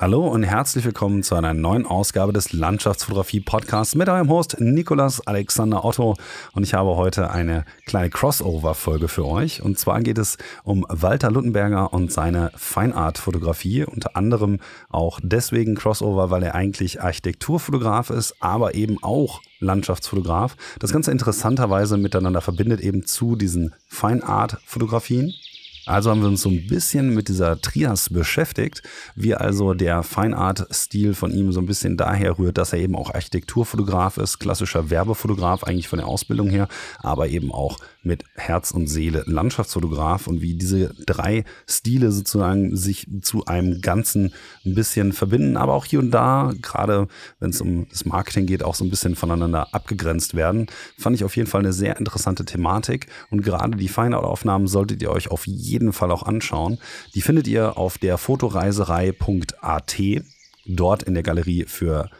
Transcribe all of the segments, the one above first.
Hallo und herzlich willkommen zu einer neuen Ausgabe des Landschaftsfotografie Podcasts mit eurem Host Nikolas Alexander Otto. Und ich habe heute eine kleine Crossover-Folge für euch. Und zwar geht es um Walter Luttenberger und seine Feinart-Fotografie. Unter anderem auch deswegen Crossover, weil er eigentlich Architekturfotograf ist, aber eben auch Landschaftsfotograf. Das Ganze interessanterweise miteinander verbindet eben zu diesen Feinart-Fotografien. Also haben wir uns so ein bisschen mit dieser Trias beschäftigt, wie also der Feinart-Stil von ihm so ein bisschen daher rührt, dass er eben auch Architekturfotograf ist, klassischer Werbefotograf eigentlich von der Ausbildung her, aber eben auch mit Herz und Seele Landschaftsfotograf und wie diese drei Stile sozusagen sich zu einem Ganzen ein bisschen verbinden, aber auch hier und da, gerade wenn es um das Marketing geht, auch so ein bisschen voneinander abgegrenzt werden, fand ich auf jeden Fall eine sehr interessante Thematik und gerade die Feinart-Aufnahmen solltet ihr euch auf jeden Fall auch anschauen. Die findet ihr auf der fotoreiserei.at, dort in der Galerie für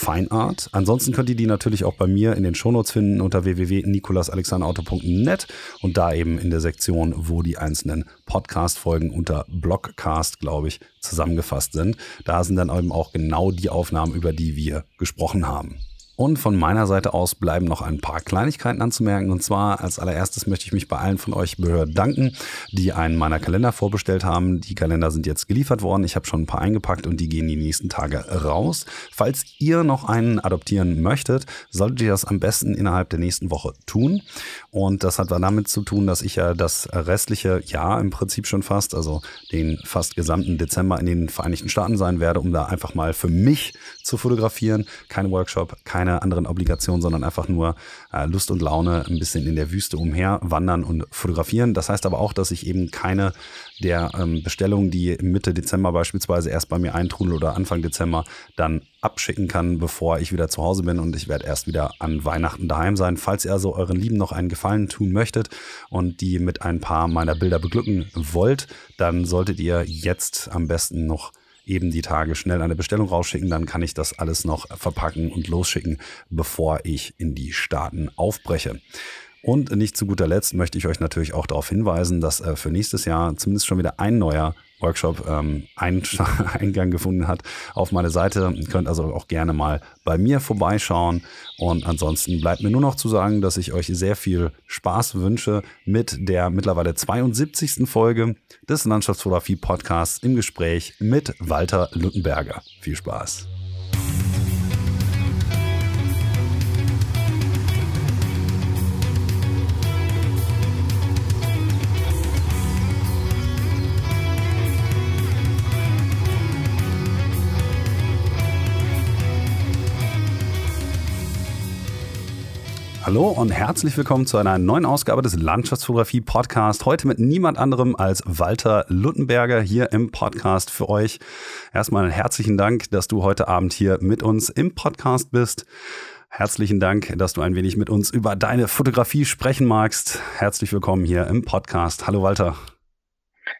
Feinart. Ansonsten könnt ihr die natürlich auch bei mir in den Shownotes finden unter www.nikolasalexanderauto.net und da eben in der Sektion, wo die einzelnen Podcast-Folgen unter Blogcast, glaube ich, zusammengefasst sind. Da sind dann eben auch genau die Aufnahmen, über die wir gesprochen haben. Und von meiner Seite aus bleiben noch ein paar Kleinigkeiten anzumerken. Und zwar als allererstes möchte ich mich bei allen von euch bedanken, die einen meiner Kalender vorbestellt haben. Die Kalender sind jetzt geliefert worden. Ich habe schon ein paar eingepackt und die gehen die nächsten Tage raus. Falls ihr noch einen adoptieren möchtet, solltet ihr das am besten innerhalb der nächsten Woche tun. Und das hat damit zu tun, dass ich ja das restliche Jahr im Prinzip schon fast, also den fast gesamten Dezember in den Vereinigten Staaten sein werde, um da einfach mal für mich zu fotografieren. Kein Workshop, keine anderen Obligationen, sondern einfach nur äh, Lust und Laune ein bisschen in der Wüste umher wandern und fotografieren. Das heißt aber auch, dass ich eben keine der ähm, Bestellungen, die Mitte Dezember beispielsweise erst bei mir eintrudeln oder Anfang Dezember, dann abschicken kann, bevor ich wieder zu Hause bin und ich werde erst wieder an Weihnachten daheim sein. Falls ihr also euren Lieben noch einen Gefallen tun möchtet und die mit ein paar meiner Bilder beglücken wollt, dann solltet ihr jetzt am besten noch eben die Tage schnell eine Bestellung rausschicken, dann kann ich das alles noch verpacken und losschicken, bevor ich in die Staaten aufbreche. Und nicht zu guter Letzt möchte ich euch natürlich auch darauf hinweisen, dass äh, für nächstes Jahr zumindest schon wieder ein neuer Workshop ähm, Eingang gefunden hat auf meine Seite. Ihr könnt also auch gerne mal bei mir vorbeischauen. Und ansonsten bleibt mir nur noch zu sagen, dass ich euch sehr viel Spaß wünsche mit der mittlerweile 72. Folge des Landschaftsfotografie Podcasts im Gespräch mit Walter Luttenberger. Viel Spaß. Hallo und herzlich willkommen zu einer neuen Ausgabe des Landschaftsfotografie Podcast. Heute mit niemand anderem als Walter Luttenberger hier im Podcast für euch. Erstmal herzlichen Dank, dass du heute Abend hier mit uns im Podcast bist. Herzlichen Dank, dass du ein wenig mit uns über deine Fotografie sprechen magst. Herzlich willkommen hier im Podcast. Hallo Walter.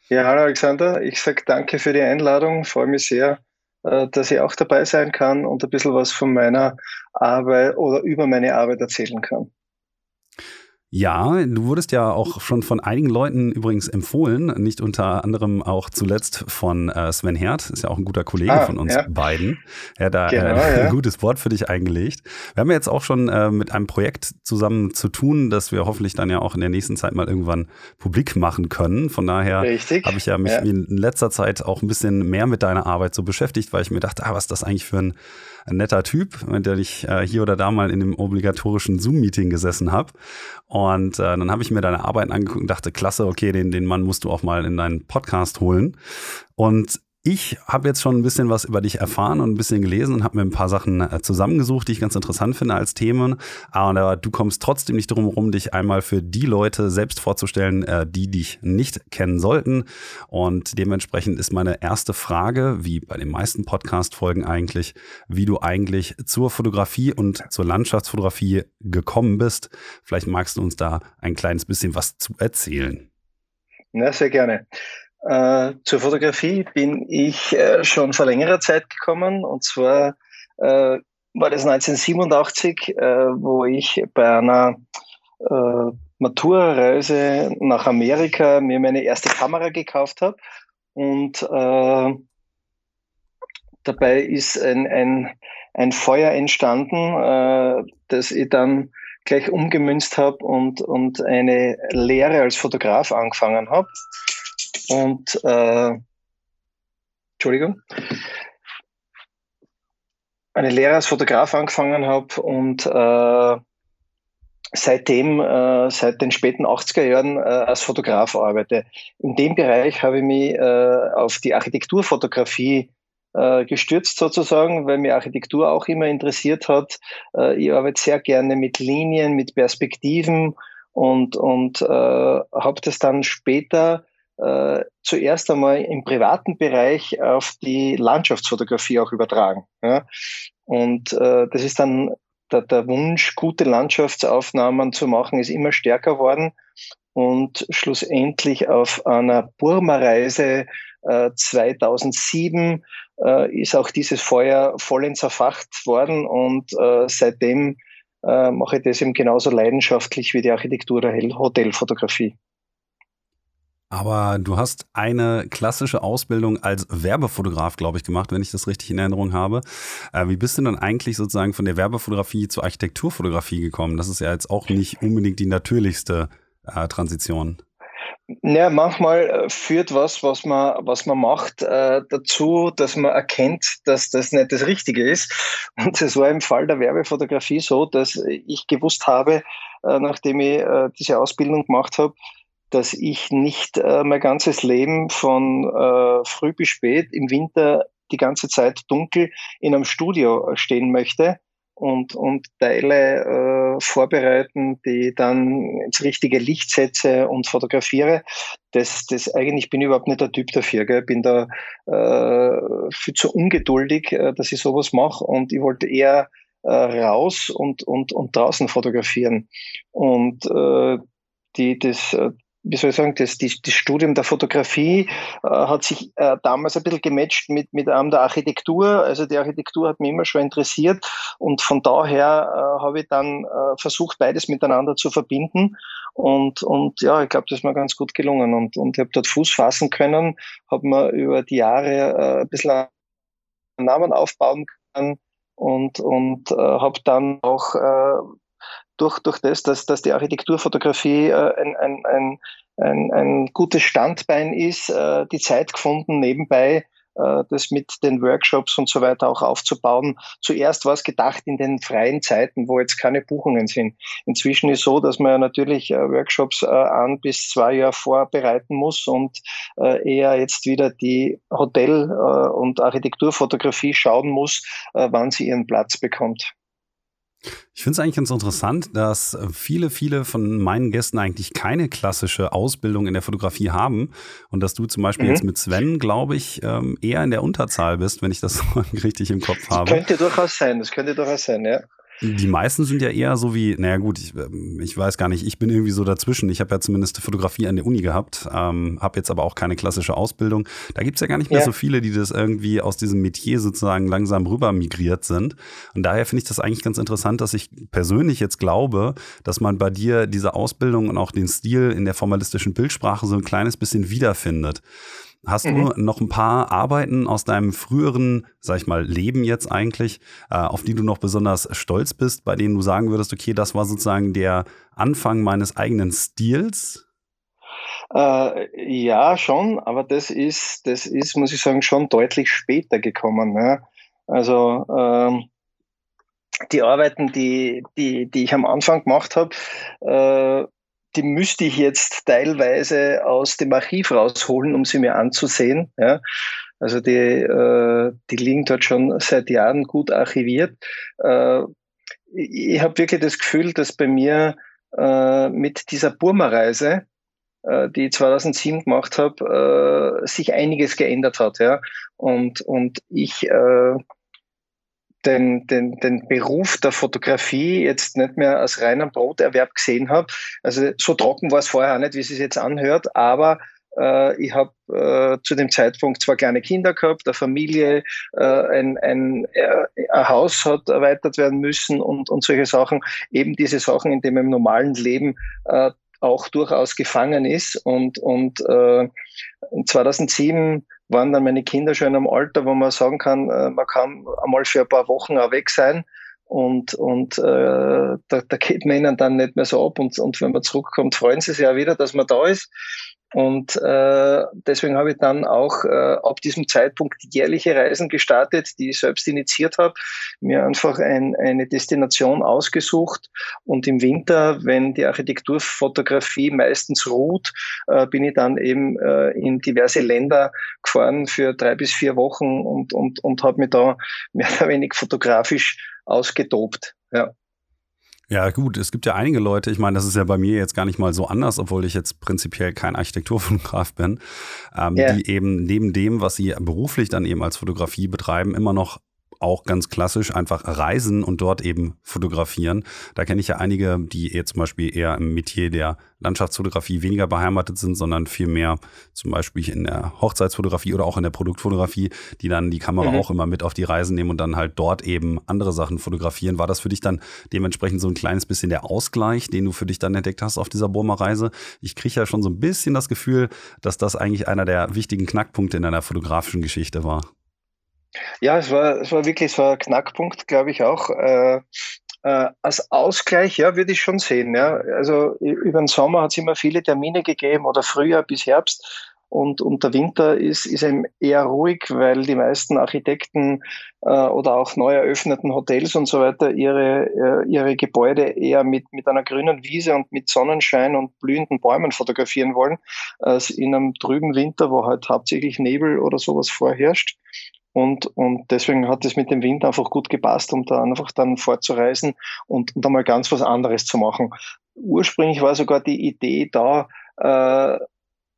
Ja, hallo Alexander. Ich sage danke für die Einladung. Freue mich sehr, äh, dass ich auch dabei sein kann und ein bisschen was von meiner Arbeit oder über meine Arbeit erzählen kann. Ja, du wurdest ja auch schon von einigen Leuten übrigens empfohlen, nicht unter anderem auch zuletzt von äh, Sven Hert, ist ja auch ein guter Kollege ah, von uns ja. beiden. Er hat da genau, äh, ein gutes Wort für dich eingelegt. Wir haben ja jetzt auch schon äh, mit einem Projekt zusammen zu tun, das wir hoffentlich dann ja auch in der nächsten Zeit mal irgendwann publik machen können. Von daher habe ich ja mich ja. in letzter Zeit auch ein bisschen mehr mit deiner Arbeit so beschäftigt, weil ich mir dachte, ah, was ist das eigentlich für ein ein netter Typ, mit dem ich äh, hier oder da mal in dem obligatorischen Zoom-Meeting gesessen habe. Und äh, dann habe ich mir deine Arbeiten angeguckt und dachte, klasse, okay, den, den Mann musst du auch mal in deinen Podcast holen. Und ich habe jetzt schon ein bisschen was über dich erfahren und ein bisschen gelesen und habe mir ein paar Sachen äh, zusammengesucht, die ich ganz interessant finde als Themen. Aber du kommst trotzdem nicht drum herum, dich einmal für die Leute selbst vorzustellen, äh, die dich nicht kennen sollten. Und dementsprechend ist meine erste Frage, wie bei den meisten Podcast-Folgen eigentlich, wie du eigentlich zur Fotografie und zur Landschaftsfotografie gekommen bist. Vielleicht magst du uns da ein kleines bisschen was zu erzählen. Na, sehr gerne. Äh, zur Fotografie bin ich äh, schon vor längerer Zeit gekommen und zwar äh, war das 1987, äh, wo ich bei einer äh, Matura-Reise nach Amerika mir meine erste Kamera gekauft habe und äh, dabei ist ein, ein, ein Feuer entstanden, äh, das ich dann gleich umgemünzt habe und, und eine Lehre als Fotograf angefangen habe. Und äh, Entschuldigung, eine Lehre als Fotograf angefangen habe und äh, seitdem, äh, seit den späten 80er Jahren äh, als Fotograf arbeite. In dem Bereich habe ich mich äh, auf die Architekturfotografie äh, gestürzt sozusagen, weil mir Architektur auch immer interessiert hat. Äh, ich arbeite sehr gerne mit Linien, mit Perspektiven und, und äh, habe das dann später äh, zuerst einmal im privaten Bereich auf die Landschaftsfotografie auch übertragen. Ja? Und äh, das ist dann der, der Wunsch, gute Landschaftsaufnahmen zu machen, ist immer stärker worden. Und schlussendlich auf einer Burma-Reise äh, 2007 äh, ist auch dieses Feuer vollends erfacht worden und äh, seitdem äh, mache ich das eben genauso leidenschaftlich wie die Architektur der Hotelfotografie. Aber du hast eine klassische Ausbildung als Werbefotograf, glaube ich, gemacht, wenn ich das richtig in Erinnerung habe. Äh, wie bist du denn eigentlich sozusagen von der Werbefotografie zur Architekturfotografie gekommen? Das ist ja jetzt auch nicht unbedingt die natürlichste äh, Transition. Ja, manchmal äh, führt was, was man, was man macht, äh, dazu, dass man erkennt, dass das nicht das Richtige ist. Und es war im Fall der Werbefotografie so, dass ich gewusst habe, äh, nachdem ich äh, diese Ausbildung gemacht habe, dass ich nicht äh, mein ganzes Leben von äh, früh bis spät im Winter die ganze Zeit dunkel in einem Studio stehen möchte und, und Teile äh, vorbereiten, die dann ins richtige Licht setze und fotografiere. Das, das eigentlich bin ich überhaupt nicht der Typ dafür. Gell? Bin da äh, viel zu ungeduldig, äh, dass ich sowas mache und ich wollte eher äh, raus und, und, und draußen fotografieren. Und äh, die, das, äh, wie soll ich sagen, das, das, das Studium der Fotografie äh, hat sich äh, damals ein bisschen gematcht mit, mit einem der Architektur. Also die Architektur hat mich immer schon interessiert und von daher äh, habe ich dann äh, versucht, beides miteinander zu verbinden. Und, und ja, ich glaube, das ist mir ganz gut gelungen und, und ich habe dort Fuß fassen können, habe mir über die Jahre äh, ein bisschen einen Namen aufbauen können und, und äh, habe dann auch äh, durch, durch das, dass, dass die Architekturfotografie äh, ein, ein, ein, ein, ein gutes Standbein ist, äh, die Zeit gefunden, nebenbei äh, das mit den Workshops und so weiter auch aufzubauen. Zuerst war es gedacht in den freien Zeiten, wo jetzt keine Buchungen sind. Inzwischen ist so, dass man natürlich äh, Workshops äh, an bis zwei Jahre vorbereiten muss und äh, eher jetzt wieder die Hotel- äh, und Architekturfotografie schauen muss, äh, wann sie ihren Platz bekommt. Ich finde es eigentlich ganz interessant, dass viele, viele von meinen Gästen eigentlich keine klassische Ausbildung in der Fotografie haben und dass du zum Beispiel mhm. jetzt mit Sven, glaube ich, ähm, eher in der Unterzahl bist, wenn ich das richtig im Kopf habe. Das könnte durchaus sein, das könnte durchaus sein, ja. Die meisten sind ja eher so wie, naja gut, ich, ähm, ich weiß gar nicht, ich bin irgendwie so dazwischen. Ich habe ja zumindest Fotografie an der Uni gehabt, ähm, habe jetzt aber auch keine klassische Ausbildung. Da gibt's ja gar nicht mehr ja. so viele, die das irgendwie aus diesem Metier sozusagen langsam rüber migriert sind. Und daher finde ich das eigentlich ganz interessant, dass ich persönlich jetzt glaube, dass man bei dir diese Ausbildung und auch den Stil in der formalistischen Bildsprache so ein kleines bisschen wiederfindet. Hast mhm. du noch ein paar Arbeiten aus deinem früheren, sag ich mal, Leben jetzt eigentlich, äh, auf die du noch besonders stolz bist, bei denen du sagen würdest, okay, das war sozusagen der Anfang meines eigenen Stils? Äh, ja, schon, aber das ist, das ist, muss ich sagen, schon deutlich später gekommen. Ne? Also ähm, die Arbeiten, die, die, die ich am Anfang gemacht habe, äh, die müsste ich jetzt teilweise aus dem Archiv rausholen, um sie mir anzusehen. Ja. Also die, äh, die liegen dort schon seit Jahren gut archiviert. Äh, ich ich habe wirklich das Gefühl, dass bei mir äh, mit dieser Burma-Reise, äh, die ich 2007 gemacht habe, äh, sich einiges geändert hat. Ja. Und, und ich äh, den, den, den Beruf der Fotografie jetzt nicht mehr als reinen Broterwerb gesehen habe. Also so trocken war es vorher auch nicht, wie es sich jetzt anhört, aber äh, ich habe äh, zu dem Zeitpunkt zwei kleine Kinder gehabt, eine Familie, äh, ein, ein, äh, ein Haus hat erweitert werden müssen und, und solche Sachen. Eben diese Sachen, in denen man im normalen Leben äh, auch durchaus gefangen ist. Und, und äh, 2007 waren dann meine Kinder schon am Alter, wo man sagen kann, äh, man kann einmal für ein paar Wochen auch weg sein und, und äh, da, da geht man ihnen dann nicht mehr so ab und, und wenn man zurückkommt, freuen sie sich ja wieder, dass man da ist. Und äh, deswegen habe ich dann auch äh, ab diesem Zeitpunkt jährliche Reisen gestartet, die ich selbst initiiert habe, mir einfach ein, eine Destination ausgesucht. Und im Winter, wenn die Architekturfotografie meistens ruht, äh, bin ich dann eben äh, in diverse Länder gefahren für drei bis vier Wochen und, und, und habe mich da mehr oder weniger fotografisch ausgetobt. Ja. Ja, gut, es gibt ja einige Leute, ich meine, das ist ja bei mir jetzt gar nicht mal so anders, obwohl ich jetzt prinzipiell kein Architekturfotograf bin, ähm, yeah. die eben neben dem, was sie beruflich dann eben als Fotografie betreiben, immer noch auch ganz klassisch einfach reisen und dort eben fotografieren. Da kenne ich ja einige, die jetzt zum Beispiel eher im Metier der Landschaftsfotografie weniger beheimatet sind, sondern viel mehr zum Beispiel in der Hochzeitsfotografie oder auch in der Produktfotografie, die dann die Kamera mhm. auch immer mit auf die Reisen nehmen und dann halt dort eben andere Sachen fotografieren. War das für dich dann dementsprechend so ein kleines bisschen der Ausgleich, den du für dich dann entdeckt hast auf dieser Burma-Reise? Ich kriege ja schon so ein bisschen das Gefühl, dass das eigentlich einer der wichtigen Knackpunkte in deiner fotografischen Geschichte war. Ja, es war, es war wirklich so ein Knackpunkt, glaube ich auch. Äh, äh, als Ausgleich, ja, würde ich schon sehen. Ja. Also über den Sommer hat es immer viele Termine gegeben oder Frühjahr bis Herbst. Und, und der Winter ist, ist eben eher ruhig, weil die meisten Architekten äh, oder auch neu eröffneten Hotels und so weiter ihre, äh, ihre Gebäude eher mit, mit einer grünen Wiese und mit Sonnenschein und blühenden Bäumen fotografieren wollen, als in einem trüben Winter, wo halt hauptsächlich Nebel oder sowas vorherrscht. Und, und deswegen hat es mit dem Wind einfach gut gepasst, um da einfach dann fortzureisen und, und einmal ganz was anderes zu machen. Ursprünglich war sogar die Idee da, äh,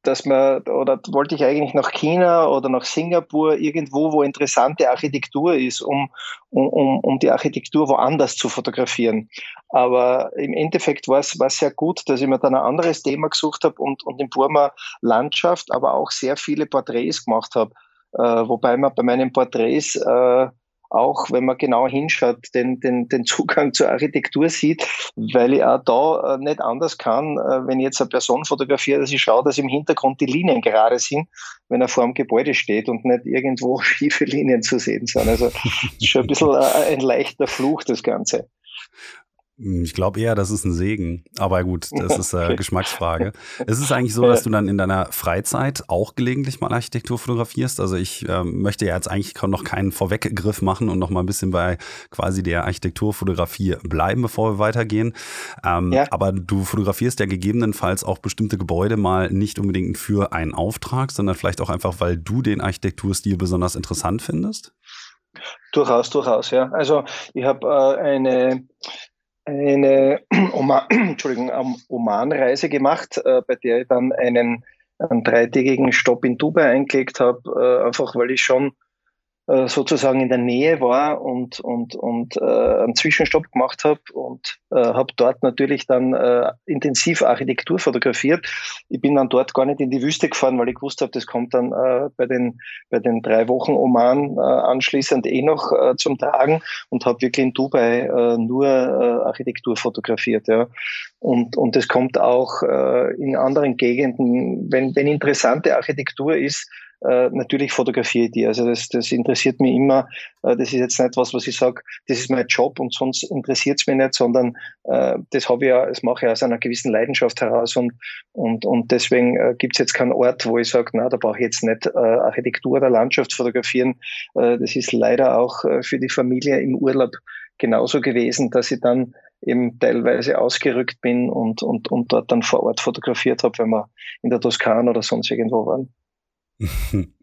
dass man, oder wollte ich eigentlich nach China oder nach Singapur, irgendwo, wo interessante Architektur ist, um, um, um die Architektur woanders zu fotografieren. Aber im Endeffekt war es, war sehr gut, dass ich mir dann ein anderes Thema gesucht habe und, und in Burma Landschaft, aber auch sehr viele Porträts gemacht habe. Äh, wobei man bei meinen Porträts äh, auch, wenn man genau hinschaut, den, den, den Zugang zur Architektur sieht, weil ich auch da äh, nicht anders kann, wenn ich jetzt eine Person fotografiere, dass ich schaue, dass im Hintergrund die Linien gerade sind, wenn er vor dem Gebäude steht und nicht irgendwo schiefe Linien zu sehen sind. Also ist schon ein bisschen ein leichter Fluch, das Ganze. Hm, ich glaube eher, das ist ein Segen. Aber gut, das ist äh, Geschmacksfrage. Es ist eigentlich so, dass du dann in deiner Freizeit auch gelegentlich mal Architektur fotografierst. Also ich ähm, möchte ja jetzt eigentlich noch keinen Vorweggriff machen und noch mal ein bisschen bei quasi der Architekturfotografie bleiben, bevor wir weitergehen. Ähm, ja. Aber du fotografierst ja gegebenenfalls auch bestimmte Gebäude mal nicht unbedingt für einen Auftrag, sondern vielleicht auch einfach, weil du den Architekturstil besonders interessant findest. Durchaus, durchaus, ja. Also ich habe äh, eine eine Oman, Entschuldigung, Oman-Reise gemacht, äh, bei der ich dann einen, einen dreitägigen Stopp in Dubai eingelegt habe, äh, einfach weil ich schon äh, sozusagen in der Nähe war und, und, und äh, einen Zwischenstopp gemacht habe und äh, habe dort natürlich dann äh, intensiv Architektur fotografiert. Ich bin dann dort gar nicht in die Wüste gefahren, weil ich gewusst habe, das kommt dann äh, bei, den, bei den drei Wochen Oman äh, anschließend eh noch äh, zum Tragen und habe wirklich in Dubai äh, nur äh, Architektur fotografiert. Ja. Und, und das kommt auch äh, in anderen Gegenden, wenn, wenn interessante Architektur ist, äh, natürlich fotografiere ich die. Also das, das interessiert mich immer. Äh, das ist jetzt nicht was, was ich sage, das ist mein Job und sonst interessiert es mich nicht, sondern äh, das habe ich ja, das mache ich aus einer gewissen Leidenschaft heraus und, und, und deswegen äh, gibt es jetzt keinen Ort, wo ich sage, na, da brauche ich jetzt nicht äh, Architektur oder Landschaft fotografieren. Äh, das ist leider auch äh, für die Familie im Urlaub genauso gewesen, dass ich dann eben teilweise ausgerückt bin und, und, und dort dann vor Ort fotografiert habe, wenn wir in der Toskana oder sonst irgendwo waren.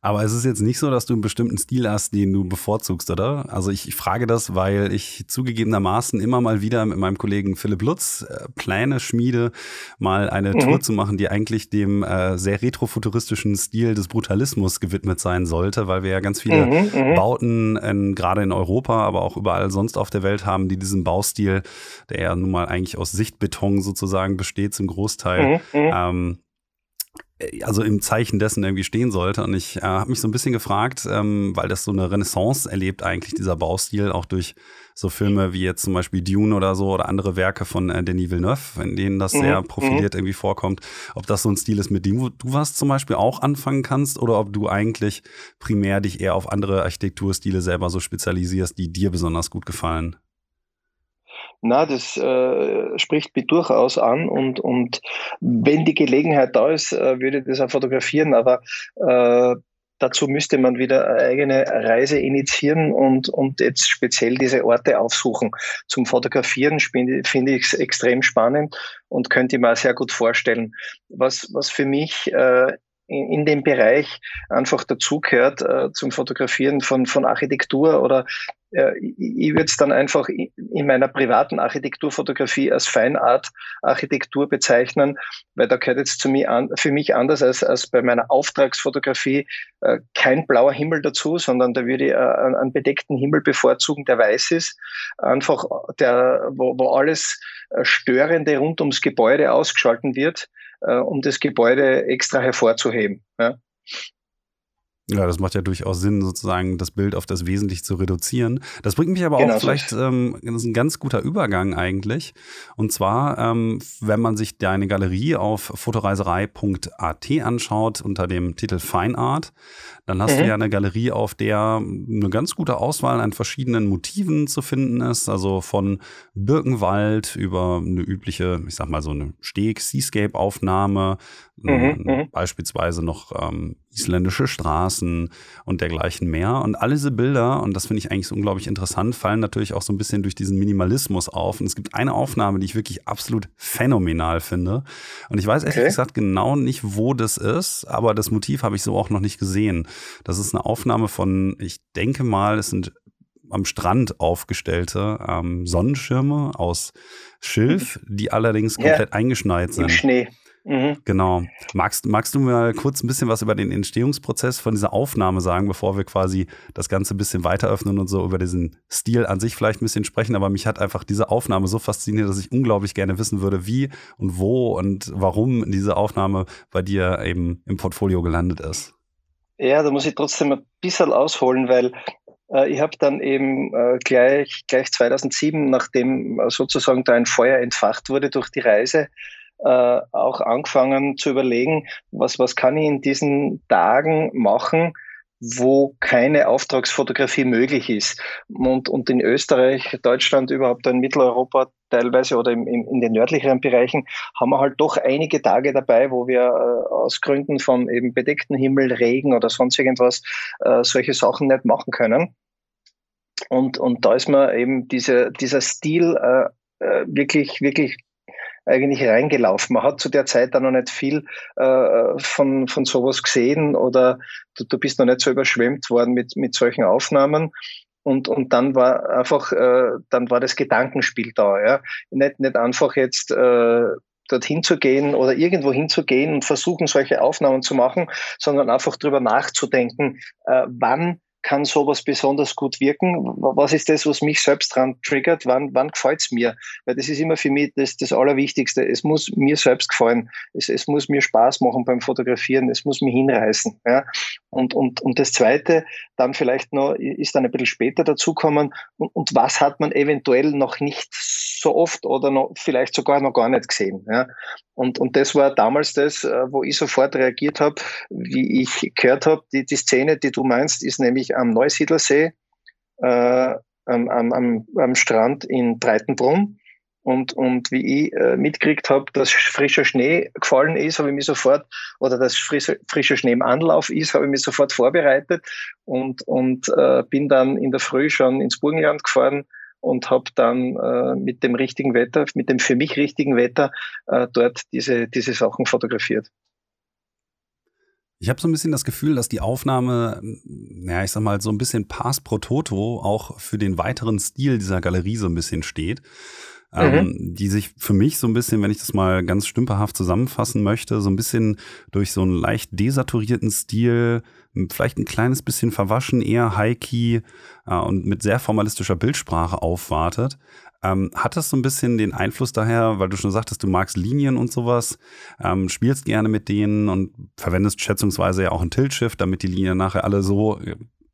Aber es ist jetzt nicht so, dass du einen bestimmten Stil hast, den du bevorzugst, oder? Also ich, ich frage das, weil ich zugegebenermaßen immer mal wieder mit meinem Kollegen Philipp Lutz äh, Pläne schmiede, mal eine mhm. Tour zu machen, die eigentlich dem äh, sehr retrofuturistischen Stil des Brutalismus gewidmet sein sollte, weil wir ja ganz viele mhm, mhm. Bauten in, gerade in Europa, aber auch überall sonst auf der Welt haben, die diesen Baustil, der ja nun mal eigentlich aus Sichtbeton sozusagen besteht zum Großteil, mhm, mhm. ähm, äh, also im Zeichen dessen irgendwie stehen sollte. Und ich äh, habe mich so ein bisschen gefragt, ähm, weil das so eine Renaissance erlebt eigentlich, dieser Baustil, auch durch so Filme wie jetzt zum Beispiel Dune oder so oder andere Werke von äh, Denis Villeneuve, in denen das mhm. sehr mhm. profiliert irgendwie vorkommt. Ob das so ein Stil ist, mit dem du was zum Beispiel auch anfangen kannst oder ob du eigentlich primär dich eher auf andere Architekturstile selber so spezialisierst, die dir besonders gut gefallen. Na, das äh, spricht mich durchaus an und, und wenn die Gelegenheit da ist, äh, würde ich das auch fotografieren, aber äh, dazu müsste man wieder eine eigene Reise initiieren und, und jetzt speziell diese Orte aufsuchen. Zum Fotografieren finde ich es extrem spannend und könnte mir sehr gut vorstellen. Was, was für mich äh, in, dem Bereich einfach dazugehört äh, zum Fotografieren von, von Architektur oder ich würde es dann einfach in meiner privaten Architekturfotografie als Feinart-Architektur bezeichnen, weil da gehört jetzt mir für mich anders als, als bei meiner Auftragsfotografie äh, kein blauer Himmel dazu, sondern da würde ich äh, einen bedeckten Himmel bevorzugen, der weiß ist, einfach der, wo, wo alles äh, Störende rund ums Gebäude ausgeschalten wird, äh, um das Gebäude extra hervorzuheben. Ja. Ja, das macht ja durchaus Sinn, sozusagen das Bild auf das Wesentliche zu reduzieren. Das bringt mich aber genau auch vielleicht, ähm, das ist ein ganz guter Übergang eigentlich. Und zwar, ähm, wenn man sich deine Galerie auf fotoreiserei.at anschaut unter dem Titel Fine Art, dann hast mhm. du ja eine Galerie, auf der eine ganz gute Auswahl an verschiedenen Motiven zu finden ist. Also von Birkenwald über eine übliche, ich sag mal so eine Steg-Seascape-Aufnahme, mhm, ähm, mhm. beispielsweise noch ähm, isländische Straßen und dergleichen mehr. Und all diese Bilder, und das finde ich eigentlich so unglaublich interessant, fallen natürlich auch so ein bisschen durch diesen Minimalismus auf. Und es gibt eine Aufnahme, die ich wirklich absolut phänomenal finde. Und ich weiß ehrlich okay. gesagt genau nicht, wo das ist, aber das Motiv habe ich so auch noch nicht gesehen. Das ist eine Aufnahme von, ich denke mal, es sind am Strand aufgestellte ähm, Sonnenschirme aus Schilf, die allerdings komplett ja, eingeschneit sind. Im Schnee. Mhm. Genau. Magst, magst du mal kurz ein bisschen was über den Entstehungsprozess von dieser Aufnahme sagen, bevor wir quasi das Ganze ein bisschen weiter öffnen und so über diesen Stil an sich vielleicht ein bisschen sprechen? Aber mich hat einfach diese Aufnahme so fasziniert, dass ich unglaublich gerne wissen würde, wie und wo und warum diese Aufnahme bei dir eben im Portfolio gelandet ist. Ja, da muss ich trotzdem ein bisschen ausholen, weil äh, ich habe dann eben äh, gleich, gleich 2007, nachdem äh, sozusagen da ein Feuer entfacht wurde durch die Reise, äh, auch angefangen zu überlegen, was, was kann ich in diesen Tagen machen, wo keine Auftragsfotografie möglich ist. Und, und in Österreich, Deutschland, überhaupt in Mitteleuropa teilweise oder im, im, in den nördlicheren Bereichen haben wir halt doch einige Tage dabei, wo wir äh, aus Gründen von eben bedeckten Himmel, Regen oder sonst irgendwas äh, solche Sachen nicht machen können. Und, und da ist mir eben diese, dieser Stil äh, äh wirklich, wirklich eigentlich reingelaufen. Man hat zu der Zeit dann noch nicht viel äh, von, von sowas gesehen oder du, du bist noch nicht so überschwemmt worden mit, mit solchen Aufnahmen. Und, und dann war einfach, äh, dann war das Gedankenspiel da. Ja? Nicht, nicht einfach jetzt äh, dorthin zu gehen oder irgendwo hinzugehen und versuchen, solche Aufnahmen zu machen, sondern einfach drüber nachzudenken, äh, wann kann sowas besonders gut wirken? Was ist das, was mich selbst dran triggert? Wann, wann gefällt es mir? Weil das ist immer für mich das, das Allerwichtigste. Es muss mir selbst gefallen. Es, es muss mir Spaß machen beim Fotografieren. Es muss mich hinreißen. Ja? Und, und, und das Zweite, dann vielleicht noch, ist dann ein bisschen später dazukommen. Und, und was hat man eventuell noch nicht so oft oder noch, vielleicht sogar noch gar nicht gesehen? Ja? Und, und das war damals das, äh, wo ich sofort reagiert habe, wie ich gehört habe, die, die Szene, die du meinst, ist nämlich am Neusiedlersee, äh, am, am, am Strand in Breitenbrunn. Und, und wie ich äh, mitgekriegt habe, dass frischer Schnee gefallen ist, habe ich mich sofort, oder dass frischer, frischer Schnee im Anlauf ist, habe ich mich sofort vorbereitet und, und äh, bin dann in der Früh schon ins Burgenland gefahren und habe dann äh, mit dem richtigen Wetter, mit dem für mich richtigen Wetter äh, dort diese, diese Sachen fotografiert. Ich habe so ein bisschen das Gefühl, dass die Aufnahme, ja, ich sag mal, so ein bisschen Pass pro Toto auch für den weiteren Stil dieser Galerie so ein bisschen steht. Ähm, mhm. die sich für mich so ein bisschen, wenn ich das mal ganz stümperhaft zusammenfassen möchte, so ein bisschen durch so einen leicht desaturierten Stil, vielleicht ein kleines bisschen verwaschen, eher high-key äh, und mit sehr formalistischer Bildsprache aufwartet. Ähm, hat das so ein bisschen den Einfluss daher, weil du schon sagtest, du magst Linien und sowas, ähm, spielst gerne mit denen und verwendest schätzungsweise ja auch ein Tilt-Shift, damit die Linien nachher alle so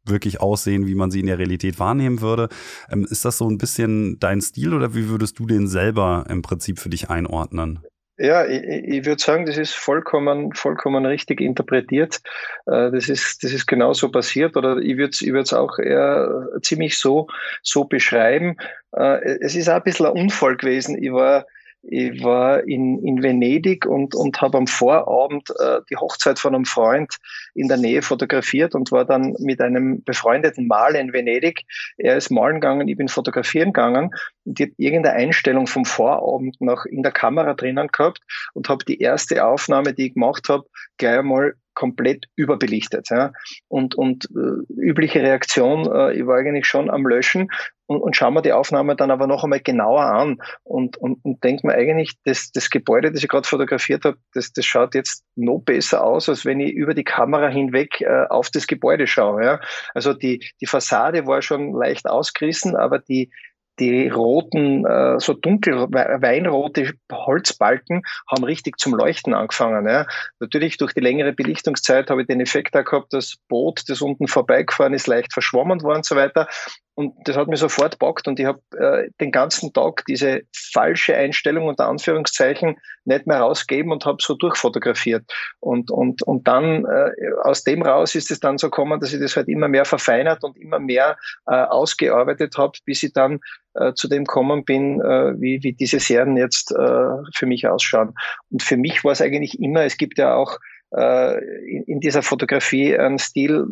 wirklich aussehen, wie man sie in der Realität wahrnehmen würde. Ähm, ist das so ein bisschen dein Stil oder wie würdest du den selber im Prinzip für dich einordnen? Ja, ich, ich würde sagen, das ist vollkommen, vollkommen richtig interpretiert. Äh, das ist, das ist genau so passiert oder ich würde es ich auch eher ziemlich so, so beschreiben. Äh, es ist auch ein bisschen ein Unfall gewesen. Ich war ich war in, in Venedig und, und habe am Vorabend äh, die Hochzeit von einem Freund in der Nähe fotografiert und war dann mit einem befreundeten Maler in Venedig. Er ist malen gegangen, ich bin fotografieren gegangen und ich habe irgendeine Einstellung vom Vorabend noch in der Kamera drinnen gehabt und habe die erste Aufnahme, die ich gemacht habe, gleich einmal komplett überbelichtet. Ja. Und, und äh, übliche Reaktion, äh, ich war eigentlich schon am Löschen und, und schaue mir die Aufnahme dann aber noch einmal genauer an und, und, und denke mir eigentlich, das, das Gebäude, das ich gerade fotografiert habe, das, das schaut jetzt noch besser aus, als wenn ich über die Kamera hinweg äh, auf das Gebäude schaue. Ja. Also die, die Fassade war schon leicht ausgerissen, aber die, die roten, äh, so dunkel weinrote Holzbalken haben richtig zum Leuchten angefangen. Ja. Natürlich durch die längere Belichtungszeit habe ich den Effekt auch gehabt, das Boot, das unten vorbeigefahren ist, leicht verschwommen war und so weiter. Und das hat mir sofort bockt und ich habe äh, den ganzen Tag diese falsche Einstellung unter Anführungszeichen nicht mehr rausgegeben und habe so durchfotografiert. Und, und, und dann äh, aus dem raus ist es dann so gekommen, dass ich das halt immer mehr verfeinert und immer mehr äh, ausgearbeitet habe, bis ich dann äh, zu dem kommen bin, äh, wie, wie diese Serien jetzt äh, für mich ausschauen. Und für mich war es eigentlich immer, es gibt ja auch in, in, dieser Fotografie einen Stil,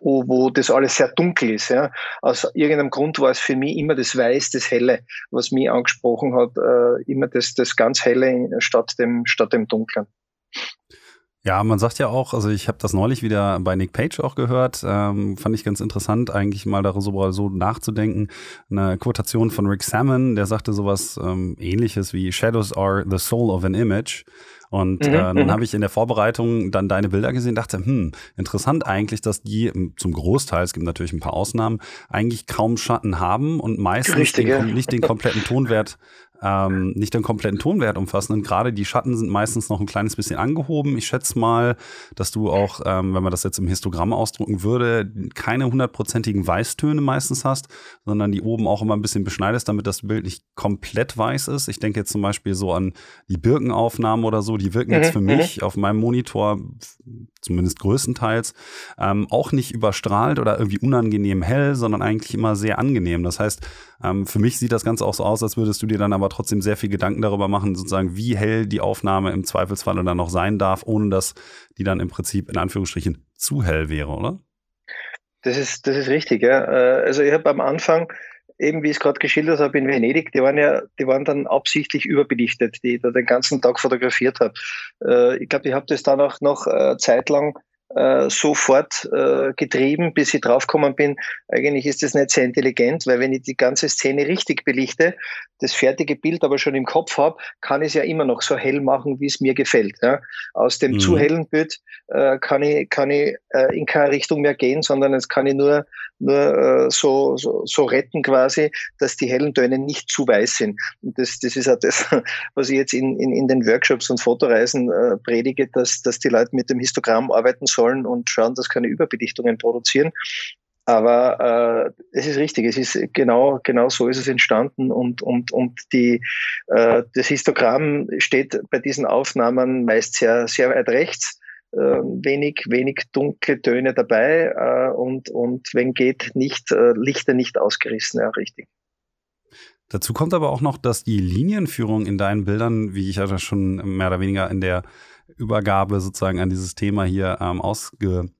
wo, wo das alles sehr dunkel ist. Ja. Aus irgendeinem Grund war es für mich immer das Weiß, das Helle, was mich angesprochen hat, äh, immer das, das ganz Helle statt dem, statt dem Dunklen. Ja, man sagt ja auch, also ich habe das neulich wieder bei Nick Page auch gehört, ähm, fand ich ganz interessant, eigentlich mal darüber so nachzudenken. Eine Quotation von Rick Salmon, der sagte sowas ähm, ähnliches wie Shadows are the soul of an image. Und mhm, äh, dann mhm. habe ich in der Vorbereitung dann deine Bilder gesehen, dachte, hm, interessant eigentlich, dass die zum Großteil, es gibt natürlich ein paar Ausnahmen, eigentlich kaum Schatten haben und meistens den, nicht den kompletten Tonwert ähm, nicht den kompletten Tonwert umfassen. Und gerade die Schatten sind meistens noch ein kleines bisschen angehoben. Ich schätze mal, dass du auch, ähm, wenn man das jetzt im Histogramm ausdrucken würde, keine hundertprozentigen Weißtöne meistens hast, sondern die oben auch immer ein bisschen beschneidest, damit das Bild nicht komplett weiß ist. Ich denke jetzt zum Beispiel so an die Birkenaufnahmen oder so, die wirken jetzt mhm, für mich mhm. auf meinem Monitor zumindest größtenteils, ähm, auch nicht überstrahlt oder irgendwie unangenehm hell, sondern eigentlich immer sehr angenehm. Das heißt, ähm, für mich sieht das Ganze auch so aus, als würdest du dir dann aber trotzdem sehr viel Gedanken darüber machen, sozusagen, wie hell die Aufnahme im Zweifelsfall dann noch sein darf, ohne dass die dann im Prinzip in Anführungsstrichen zu hell wäre, oder? Das ist, das ist richtig, ja. Äh, also ich habe am Anfang eben wie ich es gerade geschildert habe in Venedig, die waren ja, die waren dann absichtlich überbelichtet, die ich da den ganzen Tag fotografiert habe. Äh, ich glaube, ich habe das dann auch noch äh, zeitlang äh, sofort äh, getrieben, bis ich draufgekommen bin, eigentlich ist das nicht sehr intelligent, weil wenn ich die ganze Szene richtig belichte, das fertige Bild aber schon im Kopf habe, kann ich es ja immer noch so hell machen, wie es mir gefällt. Ja. Aus dem mhm. zu hellen Bild äh, kann ich, kann ich äh, in keine Richtung mehr gehen, sondern jetzt kann ich nur, nur äh, so, so, so retten quasi, dass die hellen Töne nicht zu weiß sind. Und das, das ist auch das, was ich jetzt in, in, in den Workshops und Fotoreisen äh, predige, dass, dass die Leute mit dem Histogramm arbeiten sollen und schauen, dass keine Überbelichtungen produzieren. Aber äh, es ist richtig, es ist genau, genau so ist es entstanden und, und, und die, äh, das Histogramm steht bei diesen Aufnahmen meist sehr, sehr weit rechts. Äh, wenig, wenig dunkle Töne dabei äh, und, und wenn geht, nicht, äh, Lichter nicht ausgerissen, ja, richtig. Dazu kommt aber auch noch, dass die Linienführung in deinen Bildern, wie ich ja schon mehr oder weniger in der Übergabe sozusagen an dieses Thema hier ähm, ausge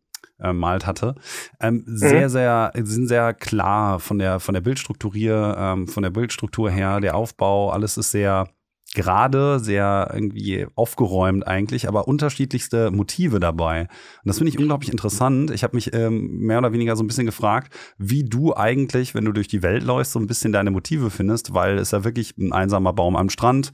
malt hatte, ähm, mhm. sehr, sehr, sind sehr klar von der, von der Bildstruktur, ähm, von der Bildstruktur her, der Aufbau, alles ist sehr gerade, sehr irgendwie aufgeräumt eigentlich, aber unterschiedlichste Motive dabei. Und das finde ich unglaublich interessant. Ich habe mich ähm, mehr oder weniger so ein bisschen gefragt, wie du eigentlich, wenn du durch die Welt läufst, so ein bisschen deine Motive findest, weil es ja wirklich ein einsamer Baum am Strand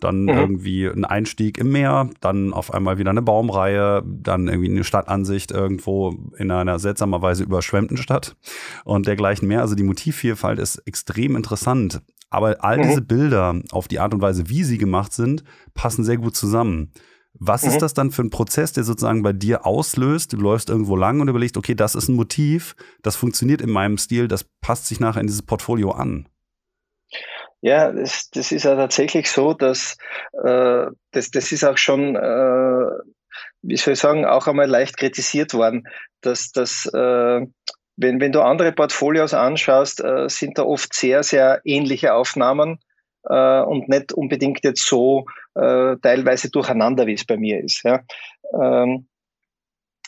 dann mhm. irgendwie ein Einstieg im Meer, dann auf einmal wieder eine Baumreihe, dann irgendwie eine Stadtansicht irgendwo in einer seltsamerweise überschwemmten Stadt und dergleichen mehr. Also die Motivvielfalt ist extrem interessant. Aber all mhm. diese Bilder auf die Art und Weise, wie sie gemacht sind, passen sehr gut zusammen. Was mhm. ist das dann für ein Prozess, der sozusagen bei dir auslöst? Du läufst irgendwo lang und überlegst, okay, das ist ein Motiv, das funktioniert in meinem Stil, das passt sich nachher in dieses Portfolio an. Ja, das, das ist ja tatsächlich so, dass äh, das, das ist auch schon, äh, wie soll ich sagen, auch einmal leicht kritisiert worden, dass das, äh, wenn, wenn du andere Portfolios anschaust, äh, sind da oft sehr, sehr ähnliche Aufnahmen äh, und nicht unbedingt jetzt so äh, teilweise durcheinander, wie es bei mir ist. Ja? Ähm,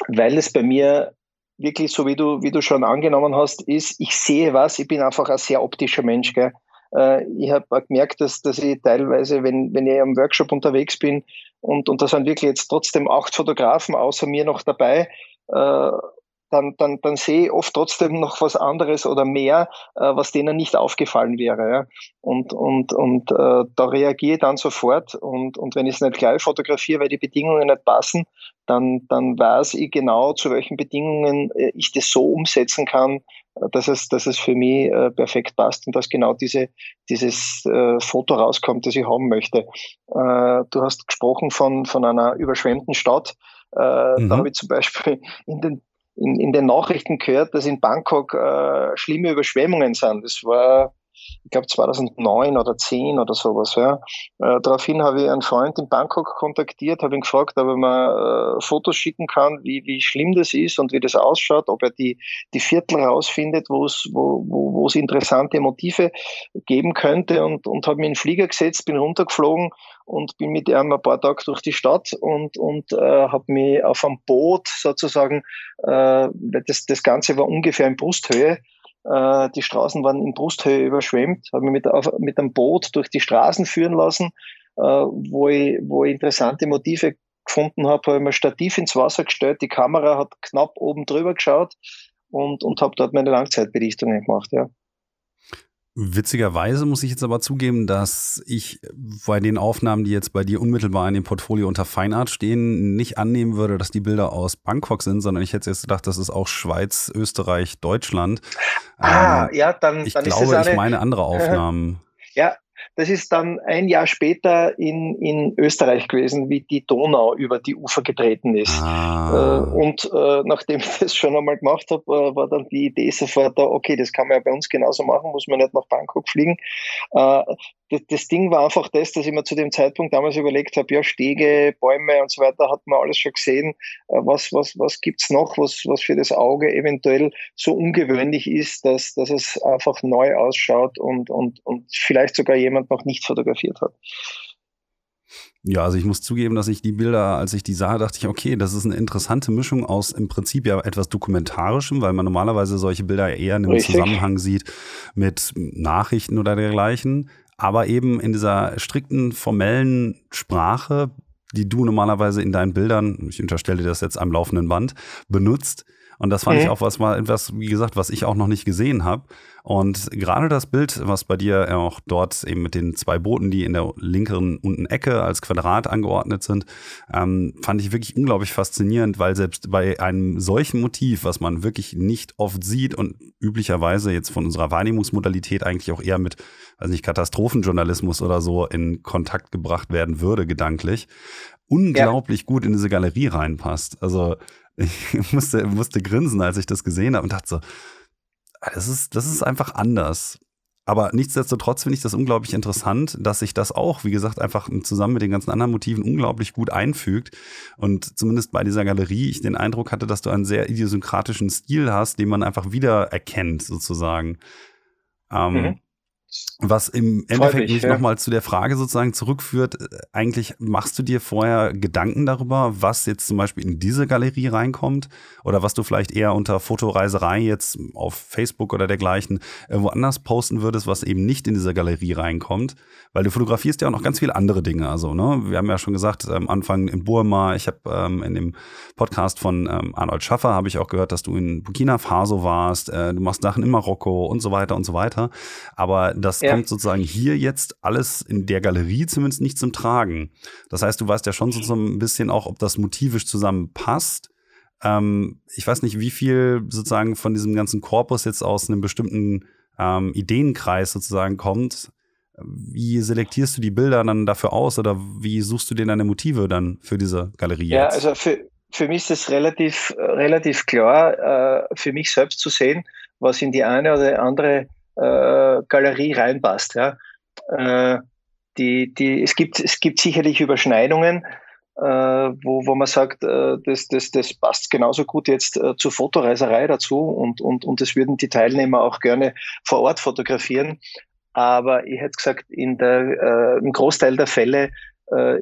weil es bei mir wirklich so, wie du, wie du schon angenommen hast, ist, ich sehe was, ich bin einfach ein sehr optischer Mensch. Gell? Äh, ich habe gemerkt, dass, dass ich teilweise, wenn, wenn ich am Workshop unterwegs bin und, und da sind wirklich jetzt trotzdem acht Fotografen außer mir noch dabei, äh, dann, dann, dann sehe ich oft trotzdem noch was anderes oder mehr, äh, was denen nicht aufgefallen wäre. Ja. Und, und, und äh, da reagiere ich dann sofort und, und wenn ich es nicht gleich fotografiere, weil die Bedingungen nicht passen, dann, dann weiß ich genau, zu welchen Bedingungen äh, ich das so umsetzen kann, dass es, dass es für mich äh, perfekt passt und dass genau diese, dieses äh, Foto rauskommt, das ich haben möchte. Äh, du hast gesprochen von, von einer überschwemmten Stadt. Äh, mhm. Da habe ich zum Beispiel in den, in, in den Nachrichten gehört, dass in Bangkok äh, schlimme Überschwemmungen sind. Das war ich glaube 2009 oder 10 oder sowas. Ja. Äh, daraufhin habe ich einen Freund in Bangkok kontaktiert, habe ihn gefragt, ob er mir äh, Fotos schicken kann, wie, wie schlimm das ist und wie das ausschaut, ob er die, die Viertel rausfindet, wo es wo, wo, wo es interessante Motive geben könnte und, und habe mir in den Flieger gesetzt, bin runtergeflogen und bin mit ihm ein paar Tage durch die Stadt und, und äh, habe mich auf einem Boot sozusagen, äh, das, das Ganze war ungefähr in Brusthöhe, die Straßen waren in Brusthöhe überschwemmt, habe mich mit, auf, mit einem Boot durch die Straßen führen lassen, äh, wo, ich, wo ich interessante Motive gefunden habe, habe ich mir Stativ ins Wasser gestellt, die Kamera hat knapp oben drüber geschaut und, und habe dort meine Langzeitbelichtungen gemacht. Ja. Witzigerweise muss ich jetzt aber zugeben, dass ich bei den Aufnahmen, die jetzt bei dir unmittelbar in dem Portfolio unter Feinart stehen, nicht annehmen würde, dass die Bilder aus Bangkok sind, sondern ich hätte jetzt gedacht, das ist auch Schweiz, Österreich, Deutschland. Ah, ähm, ja, dann, ich dann glaube, ist es eine, ich meine andere Aufnahmen. Ja, das ist dann ein Jahr später in, in Österreich gewesen, wie die Donau über die Ufer getreten ist. Ah. Äh, und äh, nachdem ich das schon einmal gemacht habe, äh, war dann die Idee sofort da, okay, das kann man ja bei uns genauso machen, muss man nicht nach Bangkok fliegen. Das, das, Ding war einfach das, dass ich mir zu dem Zeitpunkt damals überlegt habe, ja, Stege, Bäume und so weiter hat man alles schon gesehen. Äh, was, was, was gibt's noch, was, was für das Auge eventuell so ungewöhnlich ist, dass, dass es einfach neu ausschaut und, und, und vielleicht sogar jemand noch nicht fotografiert hat. Ja, also ich muss zugeben, dass ich die Bilder, als ich die sah, dachte ich, okay, das ist eine interessante Mischung aus im Prinzip ja etwas Dokumentarischem, weil man normalerweise solche Bilder eher in einem. Zusammenhang sieht mit Nachrichten oder dergleichen aber eben in dieser strikten formellen Sprache, die du normalerweise in deinen Bildern, ich unterstelle dir das jetzt am laufenden Band, benutzt, und das fand mhm. ich auch was mal etwas, wie gesagt, was ich auch noch nicht gesehen habe. Und gerade das Bild, was bei dir auch dort eben mit den zwei Booten, die in der linkeren unten Ecke als Quadrat angeordnet sind, ähm, fand ich wirklich unglaublich faszinierend, weil selbst bei einem solchen Motiv, was man wirklich nicht oft sieht und üblicherweise jetzt von unserer Wahrnehmungsmodalität eigentlich auch eher mit, weiß nicht, Katastrophenjournalismus oder so in Kontakt gebracht werden würde, gedanklich, unglaublich ja. gut in diese Galerie reinpasst. Also ich musste, musste grinsen, als ich das gesehen habe und dachte so, ah, das ist, das ist einfach anders. Aber nichtsdestotrotz finde ich das unglaublich interessant, dass sich das auch, wie gesagt, einfach zusammen mit den ganzen anderen Motiven unglaublich gut einfügt. Und zumindest bei dieser Galerie ich den Eindruck hatte, dass du einen sehr idiosynkratischen Stil hast, den man einfach wieder erkennt, sozusagen. Ähm, mhm. Was im Endeffekt mich, ja. nochmal zu der Frage sozusagen zurückführt, äh, eigentlich machst du dir vorher Gedanken darüber, was jetzt zum Beispiel in diese Galerie reinkommt oder was du vielleicht eher unter Fotoreiserei jetzt auf Facebook oder dergleichen äh, woanders posten würdest, was eben nicht in diese Galerie reinkommt, weil du fotografierst ja auch noch ganz viele andere Dinge. Also, ne, wir haben ja schon gesagt, am Anfang in Burma, ich habe ähm, in dem Podcast von ähm, Arnold Schaffer habe ich auch gehört, dass du in Burkina Faso warst, äh, du machst Sachen in Marokko und so weiter und so weiter. Aber das ja. kommt sozusagen hier jetzt alles in der Galerie zumindest nicht zum Tragen. Das heißt, du weißt ja schon so ein bisschen auch, ob das motivisch zusammenpasst. Ähm, ich weiß nicht, wie viel sozusagen von diesem ganzen Korpus jetzt aus einem bestimmten ähm, Ideenkreis sozusagen kommt. Wie selektierst du die Bilder dann dafür aus oder wie suchst du dir deine Motive dann für diese Galerie? Ja, jetzt? also für, für mich ist es relativ, relativ klar, äh, für mich selbst zu sehen, was in die eine oder andere äh, Galerie reinpasst. Ja. Äh, die, die, es, gibt, es gibt sicherlich Überschneidungen, äh, wo, wo man sagt, äh, das, das, das passt genauso gut jetzt äh, zur Fotoreiserei dazu und, und, und das würden die Teilnehmer auch gerne vor Ort fotografieren. Aber ich hätte gesagt, in der, äh, im Großteil der Fälle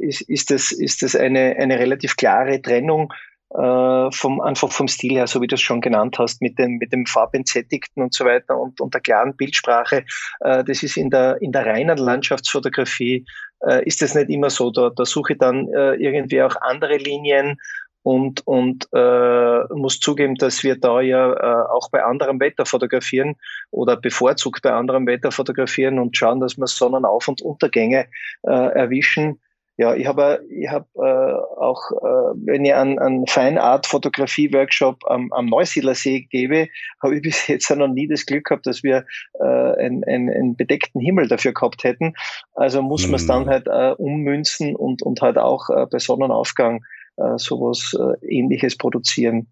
ist, ist das, ist das eine, eine relativ klare Trennung äh, vom, einfach vom Stil her, so wie du es schon genannt hast, mit dem, mit dem Farbentsättigten und so weiter und, und der klaren Bildsprache. Äh, das ist in der, in der reinen Landschaftsfotografie, äh, ist das nicht immer so. Da, da suche ich dann äh, irgendwie auch andere Linien und, und äh, muss zugeben, dass wir da ja äh, auch bei anderem Wetter fotografieren oder bevorzugt bei anderem Wetter fotografieren und schauen, dass wir Sonnenauf- und Untergänge äh, erwischen ja, ich habe ich hab, äh, auch, äh, wenn ich einen, einen Feinart-Fotografie-Workshop am, am Neusiedlersee gebe, habe ich bis jetzt noch nie das Glück gehabt, dass wir äh, einen, einen, einen bedeckten Himmel dafür gehabt hätten. Also muss man es dann mhm. halt äh, ummünzen und, und halt auch äh, bei Sonnenaufgang äh, sowas äh, ähnliches produzieren.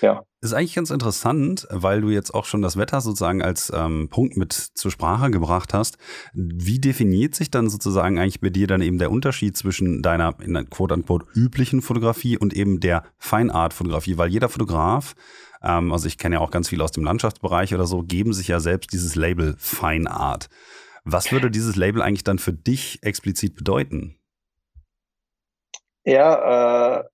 Ja. Ist eigentlich ganz interessant, weil du jetzt auch schon das Wetter sozusagen als ähm, Punkt mit zur Sprache gebracht hast. Wie definiert sich dann sozusagen eigentlich bei dir dann eben der Unterschied zwischen deiner in quote unquote üblichen Fotografie und eben der Feinart-Fotografie? Weil jeder Fotograf, ähm, also ich kenne ja auch ganz viele aus dem Landschaftsbereich oder so, geben sich ja selbst dieses Label Feinart. Was würde dieses Label eigentlich dann für dich explizit bedeuten? Ja, äh,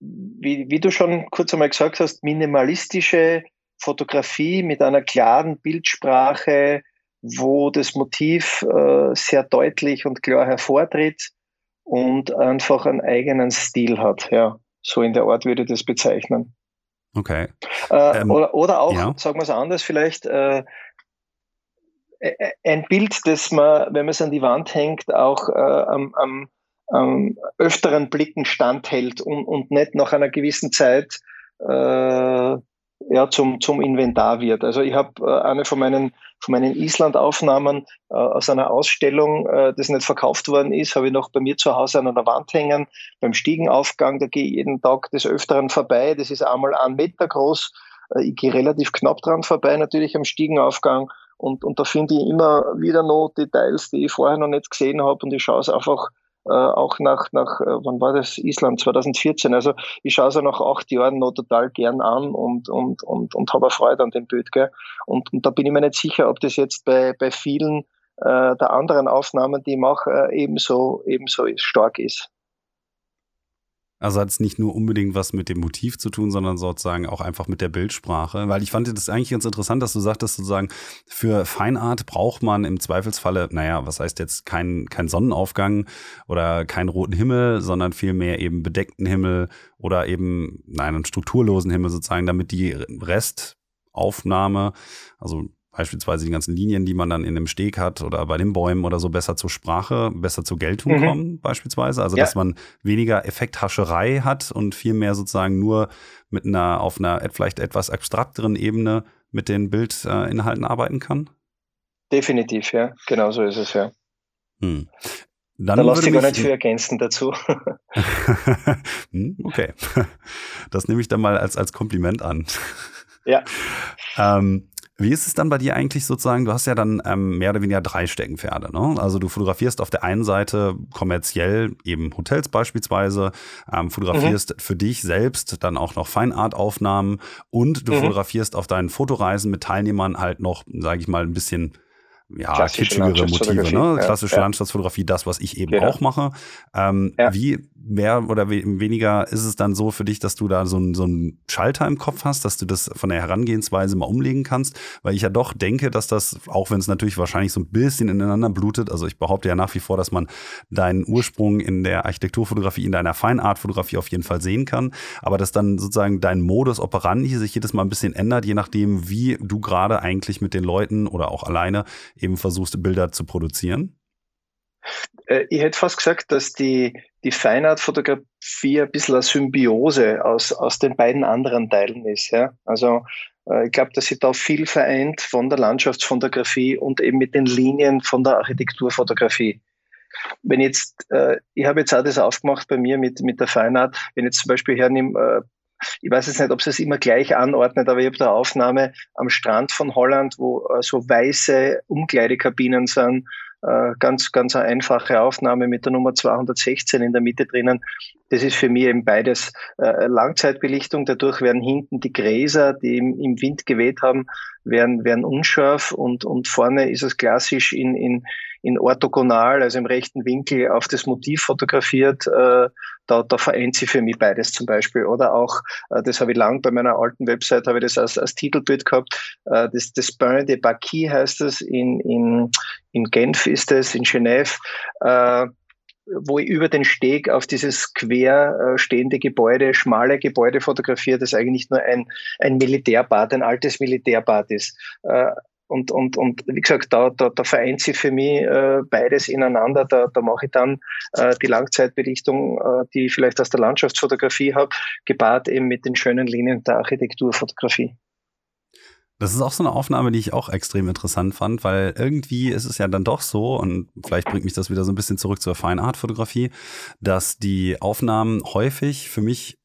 wie, wie du schon kurz einmal gesagt hast, minimalistische Fotografie mit einer klaren Bildsprache, wo das Motiv äh, sehr deutlich und klar hervortritt und einfach einen eigenen Stil hat. Ja, so in der Art würde ich das bezeichnen. Okay. Äh, ähm, oder, oder auch, ja. sagen wir es anders, vielleicht äh, ein Bild, das man, wenn man es an die Wand hängt, auch äh, am, am ähm, öfteren Blicken standhält und, und nicht nach einer gewissen Zeit äh, ja, zum, zum Inventar wird. Also ich habe äh, eine von meinen, von meinen Island-Aufnahmen äh, aus einer Ausstellung, äh, das nicht verkauft worden ist, habe ich noch bei mir zu Hause an einer Wand hängen, beim Stiegenaufgang, da gehe ich jeden Tag des Öfteren vorbei, das ist einmal ein Meter groß, äh, ich gehe relativ knapp dran vorbei, natürlich am Stiegenaufgang und, und da finde ich immer wieder noch Details, die ich vorher noch nicht gesehen habe und ich schaue es einfach äh, auch nach, nach, äh, wann war das? Island 2014. Also ich schaue es ja nach acht Jahren noch total gern an und, und, und, und habe Freude an dem Bild. Gell? Und, und da bin ich mir nicht sicher, ob das jetzt bei, bei vielen äh, der anderen Aufnahmen, die ich mache, äh, ebenso, ebenso stark ist. Also hat es nicht nur unbedingt was mit dem Motiv zu tun, sondern sozusagen auch einfach mit der Bildsprache. Weil ich fand das eigentlich ganz interessant, dass du sagtest, sozusagen, für Feinart braucht man im Zweifelsfalle, naja, was heißt jetzt kein, kein Sonnenaufgang oder keinen roten Himmel, sondern vielmehr eben bedeckten Himmel oder eben, nein, einen strukturlosen Himmel sozusagen, damit die Restaufnahme, also beispielsweise die ganzen Linien, die man dann in dem Steg hat oder bei den Bäumen oder so besser zur Sprache, besser zur Geltung mhm. kommen, beispielsweise. Also, ja. dass man weniger Effekthascherei hat und viel mehr sozusagen nur mit einer, auf einer vielleicht etwas abstrakteren Ebene mit den Bildinhalten arbeiten kann? Definitiv, ja. Genau so ist es, ja. Hm. Dann da lass ich gar nicht viel ergänzen dazu. Hm, okay. Das nehme ich dann mal als, als Kompliment an. Ja. ähm, wie ist es dann bei dir eigentlich sozusagen? Du hast ja dann ähm, mehr oder weniger drei Steckenpferde. Ne? Also du fotografierst auf der einen Seite kommerziell eben Hotels beispielsweise, ähm, fotografierst mhm. für dich selbst dann auch noch Feinartaufnahmen und du mhm. fotografierst auf deinen Fotoreisen mit Teilnehmern halt noch, sage ich mal, ein bisschen ja, kitschigere Motive, ne? Klassische ja, Landschaftsfotografie, das, was ich eben genau. auch mache. Ähm, ja. Wie mehr oder weniger ist es dann so für dich, dass du da so einen so einen Schalter im Kopf hast, dass du das von der Herangehensweise mal umlegen kannst? Weil ich ja doch denke, dass das, auch wenn es natürlich wahrscheinlich so ein bisschen ineinander blutet, also ich behaupte ja nach wie vor, dass man deinen Ursprung in der Architekturfotografie, in deiner Feinartfotografie auf jeden Fall sehen kann, aber dass dann sozusagen dein Modus operandi sich jedes Mal ein bisschen ändert, je nachdem, wie du gerade eigentlich mit den Leuten oder auch alleine eben versuchst, Bilder zu produzieren? Äh, ich hätte fast gesagt, dass die, die Feinart-Fotografie ein bisschen eine Symbiose aus, aus den beiden anderen Teilen ist. Ja? Also äh, ich glaube, dass sie da viel vereint von der Landschaftsfotografie und eben mit den Linien von der Architekturfotografie. Wenn jetzt, äh, ich habe jetzt auch das aufgemacht bei mir mit, mit der Feinart, wenn jetzt zum Beispiel hernehme, ich weiß jetzt nicht, ob sie es immer gleich anordnet, aber ich habe da Aufnahme am Strand von Holland, wo äh, so weiße Umkleidekabinen sind. Äh, ganz, ganz eine einfache Aufnahme mit der Nummer 216 in der Mitte drinnen. Das ist für mich eben beides äh, Langzeitbelichtung. Dadurch werden hinten die Gräser, die im, im Wind geweht haben, werden, werden unscharf und, und vorne ist es klassisch in, in, in orthogonal, also im rechten Winkel auf das Motiv fotografiert. Äh, da, da vereint sie für mich beides zum Beispiel. Oder auch, äh, das habe ich lang bei meiner alten Website, habe ich das als, als Titelbild gehabt, äh, das, das Bain de Baki heißt es, in, in, in Genf ist es, in Genève. Äh, wo ich über den Steg auf dieses quer äh, stehende Gebäude, schmale Gebäude fotografiere, das eigentlich nur ein, ein Militärbad, ein altes Militärbad ist. Äh, und, und, und wie gesagt, da, da, da vereint sich für mich äh, beides ineinander. Da, da mache ich dann äh, die Langzeitbelichtung, äh, die ich vielleicht aus der Landschaftsfotografie habe, gepaart eben mit den schönen Linien der Architekturfotografie. Das ist auch so eine Aufnahme, die ich auch extrem interessant fand, weil irgendwie ist es ja dann doch so, und vielleicht bringt mich das wieder so ein bisschen zurück zur Feinart-Fotografie, dass die Aufnahmen häufig für mich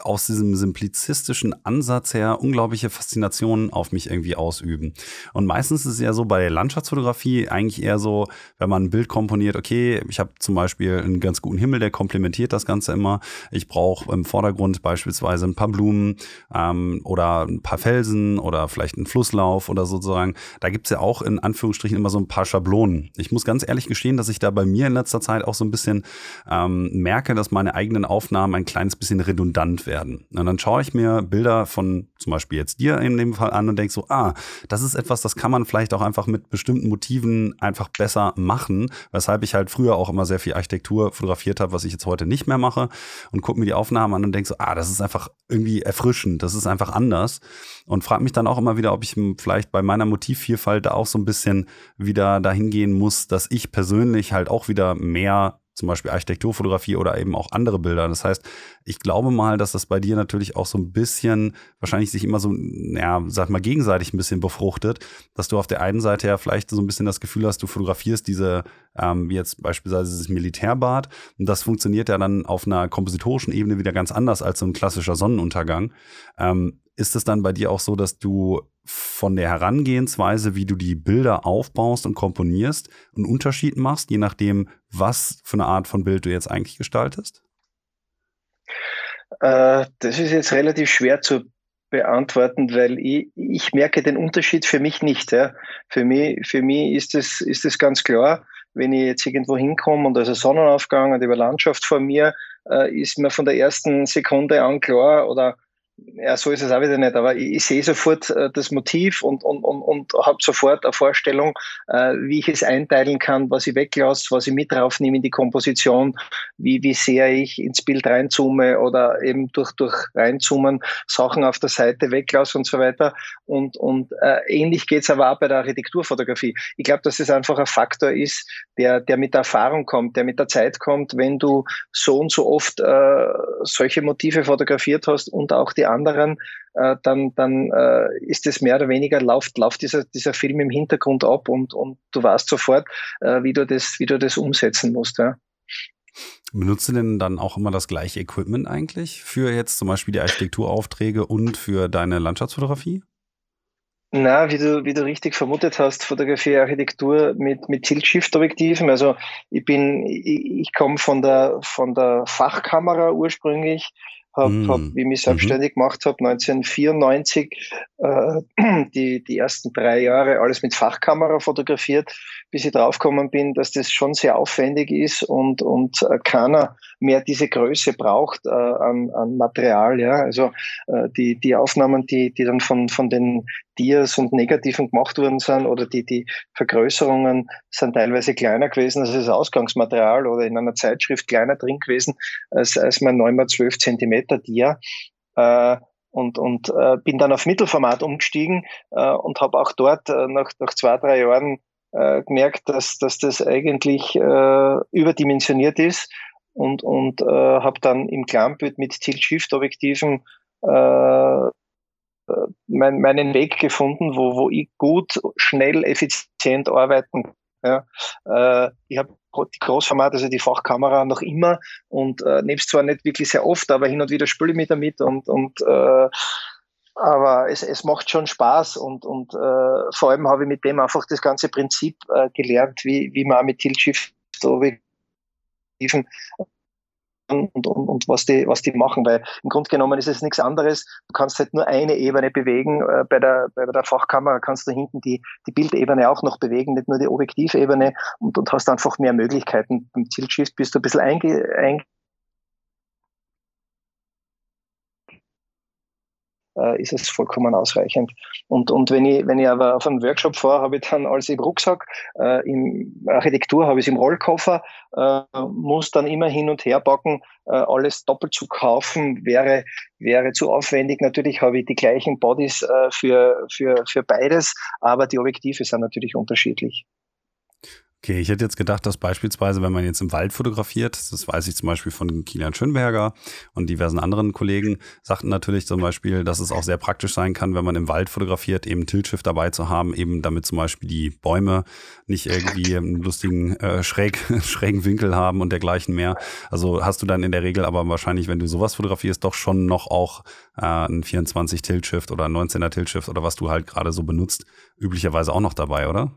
aus diesem simplizistischen Ansatz her unglaubliche Faszinationen auf mich irgendwie ausüben. Und meistens ist es ja so bei der Landschaftsfotografie eigentlich eher so, wenn man ein Bild komponiert, okay, ich habe zum Beispiel einen ganz guten Himmel, der komplementiert das Ganze immer. Ich brauche im Vordergrund beispielsweise ein paar Blumen ähm, oder ein paar Felsen oder vielleicht einen Flusslauf oder sozusagen. Da gibt's ja auch in Anführungsstrichen immer so ein paar Schablonen. Ich muss ganz ehrlich gestehen, dass ich da bei mir in letzter Zeit auch so ein bisschen ähm, merke, dass meine eigenen Aufnahmen ein kleines bisschen redundant werden werden. Und dann schaue ich mir Bilder von zum Beispiel jetzt dir in dem Fall an und denke so, ah, das ist etwas, das kann man vielleicht auch einfach mit bestimmten Motiven einfach besser machen, weshalb ich halt früher auch immer sehr viel Architektur fotografiert habe, was ich jetzt heute nicht mehr mache und gucke mir die Aufnahmen an und denke so, ah, das ist einfach irgendwie erfrischend, das ist einfach anders und frage mich dann auch immer wieder, ob ich vielleicht bei meiner Motivvielfalt da auch so ein bisschen wieder dahin gehen muss, dass ich persönlich halt auch wieder mehr zum Beispiel Architekturfotografie oder eben auch andere Bilder. Das heißt, ich glaube mal, dass das bei dir natürlich auch so ein bisschen, wahrscheinlich sich immer so, ja, sag mal, gegenseitig ein bisschen befruchtet, dass du auf der einen Seite ja vielleicht so ein bisschen das Gefühl hast, du fotografierst diese, ähm, jetzt beispielsweise dieses Militärbad und das funktioniert ja dann auf einer kompositorischen Ebene wieder ganz anders als so ein klassischer Sonnenuntergang. Ähm, ist es dann bei dir auch so, dass du von der Herangehensweise, wie du die Bilder aufbaust und komponierst, einen Unterschied machst, je nachdem, was für eine Art von Bild du jetzt eigentlich gestaltest? Äh, das ist jetzt relativ schwer zu beantworten, weil ich, ich merke den Unterschied für mich nicht. Ja. Für mich, für mich ist es ist es ganz klar, wenn ich jetzt irgendwo hinkomme und da ist ein Sonnenaufgang und über Landschaft vor mir, äh, ist mir von der ersten Sekunde an klar oder ja, so ist es auch wieder nicht, aber ich, ich sehe sofort äh, das Motiv und, und, und, und habe sofort eine Vorstellung, äh, wie ich es einteilen kann, was ich weglasse, was ich mit draufnehme in die Komposition, wie, wie sehr ich ins Bild reinzoome oder eben durch, durch reinzoomen Sachen auf der Seite weglasse und so weiter. Und, und äh, ähnlich geht's aber auch bei der Architekturfotografie. Ich glaube, dass es einfach ein Faktor ist, der, der mit der Erfahrung kommt, der mit der Zeit kommt, wenn du so und so oft äh, solche Motive fotografiert hast und auch die anderen, äh, dann, dann äh, ist es mehr oder weniger, läuft, läuft dieser, dieser Film im Hintergrund ab und, und du weißt sofort, äh, wie, du das, wie du das umsetzen musst. Ja. Benutzt du denn dann auch immer das gleiche Equipment eigentlich für jetzt zum Beispiel die Architekturaufträge und für deine Landschaftsfotografie? Na, wie du, wie du richtig vermutet hast, Fotografie, Architektur mit, mit Tilt-Shift-Objektiven. Also ich bin, ich, ich komme von der, von der Fachkamera ursprünglich, habe, mm. hab, wie ich mich selbstständig mhm. gemacht habe, 1994, äh, die, die ersten drei Jahre alles mit Fachkamera fotografiert, bis ich draufgekommen bin, dass das schon sehr aufwendig ist und, und äh, keiner mehr diese Größe braucht äh, an, an Material. Ja? Also äh, die, die Aufnahmen, die, die dann von, von den Dias und Negativen gemacht worden sind oder die, die Vergrößerungen sind teilweise kleiner gewesen als das Ausgangsmaterial oder in einer Zeitschrift kleiner drin gewesen als, als mein 9x12 Zentimeter Dia. Äh, und, und äh, bin dann auf Mittelformat umgestiegen äh, und habe auch dort äh, nach, nach zwei, drei Jahren äh, gemerkt, dass, dass das eigentlich äh, überdimensioniert ist und, und äh, habe dann im Kleinbild mit Tilt-Shift-Objektiven äh, mein, meinen Weg gefunden, wo, wo ich gut, schnell, effizient arbeiten ja. Äh, ich habe die Großformat, also die Fachkamera noch immer und äh, nehme es zwar nicht wirklich sehr oft, aber hin und wieder spüle ich mich damit und, und äh, aber es, es macht schon Spaß und, und äh, vor allem habe ich mit dem einfach das ganze Prinzip äh, gelernt, wie, wie man mit Tilt-Shift und, und, und was, die, was die machen, weil im Grunde genommen ist es nichts anderes. Du kannst halt nur eine Ebene bewegen. Äh, bei, der, bei der Fachkamera kannst du hinten die, die Bildebene auch noch bewegen, nicht nur die Objektivebene und, und hast einfach mehr Möglichkeiten. Beim Tilt-Shift bist du ein bisschen einge, einge äh, ist es vollkommen ausreichend. Und, und wenn, ich, wenn ich aber auf einen Workshop fahre, habe ich dann alles im Rucksack, äh, in Architektur habe ich es im Rollkoffer, äh, muss dann immer hin und her packen, äh, alles doppelt zu kaufen, wäre, wäre zu aufwendig. Natürlich habe ich die gleichen Bodies äh, für, für, für beides, aber die Objektive sind natürlich unterschiedlich. Okay, ich hätte jetzt gedacht, dass beispielsweise, wenn man jetzt im Wald fotografiert, das weiß ich zum Beispiel von Kilian Schönberger und diversen anderen Kollegen, sagten natürlich zum Beispiel, dass es auch sehr praktisch sein kann, wenn man im Wald fotografiert, eben Tiltschiff dabei zu haben, eben damit zum Beispiel die Bäume nicht irgendwie einen lustigen äh, schräg, schrägen Winkel haben und dergleichen mehr. Also hast du dann in der Regel aber wahrscheinlich, wenn du sowas fotografierst, doch schon noch auch äh, ein 24 Tiltshift oder ein 19er Tiltshift oder was du halt gerade so benutzt, üblicherweise auch noch dabei, oder?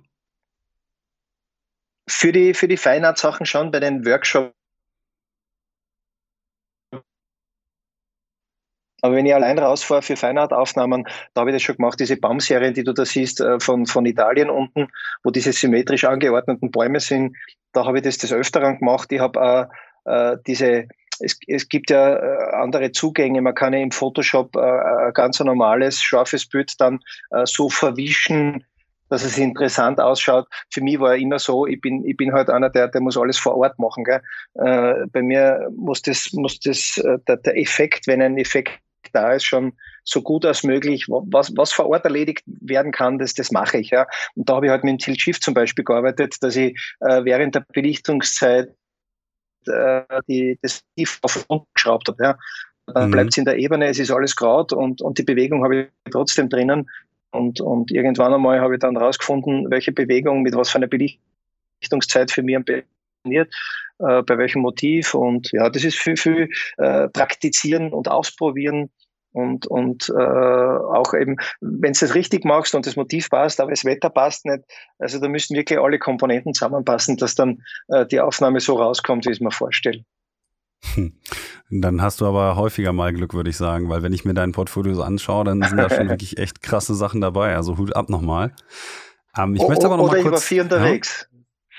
Für die, für die Feinart-Sachen schon bei den Workshops. Aber wenn ich allein rausfahre für Feinart-Aufnahmen, da habe ich das schon gemacht, diese Baumserien, die du da siehst, äh, von, von Italien unten, wo diese symmetrisch angeordneten Bäume sind, da habe ich das des Öfteren gemacht. Ich habe äh, diese, es, es gibt ja äh, andere Zugänge. Man kann ja im Photoshop äh, ein ganz normales, scharfes Bild dann äh, so verwischen, dass es interessant ausschaut. Für mich war immer so, ich bin, ich bin halt einer, der, der muss alles vor Ort machen. Gell? Äh, bei mir muss das, muss das, äh, der, der Effekt, wenn ein Effekt da ist, schon so gut als möglich, was, was vor Ort erledigt werden kann, das, das mache ich. Ja. Und da habe ich halt mit dem Tilt Shift zum Beispiel gearbeitet, dass ich äh, während der Belichtungszeit äh, die, das Tief auf unten geschraubt habe. Ja. Dann mhm. bleibt es in der Ebene, es ist alles graut und, und die Bewegung habe ich trotzdem drinnen. Und, und irgendwann einmal habe ich dann herausgefunden, welche Bewegung mit was für einer Belichtungszeit für mich am besten funktioniert, äh, bei welchem Motiv. Und ja, das ist viel, viel äh, praktizieren und ausprobieren. Und, und äh, auch eben, wenn du es richtig machst und das Motiv passt, aber das Wetter passt nicht, also da müssen wirklich alle Komponenten zusammenpassen, dass dann äh, die Aufnahme so rauskommt, wie ich es mir vorstelle. Hm. Dann hast du aber häufiger mal Glück, würde ich sagen, weil wenn ich mir dein Portfolio so anschaue, dann sind da schon wirklich echt krasse Sachen dabei. Also Hut ab nochmal. Ähm, ich oh, möchte aber noch mal kurz. Ich war viel unterwegs.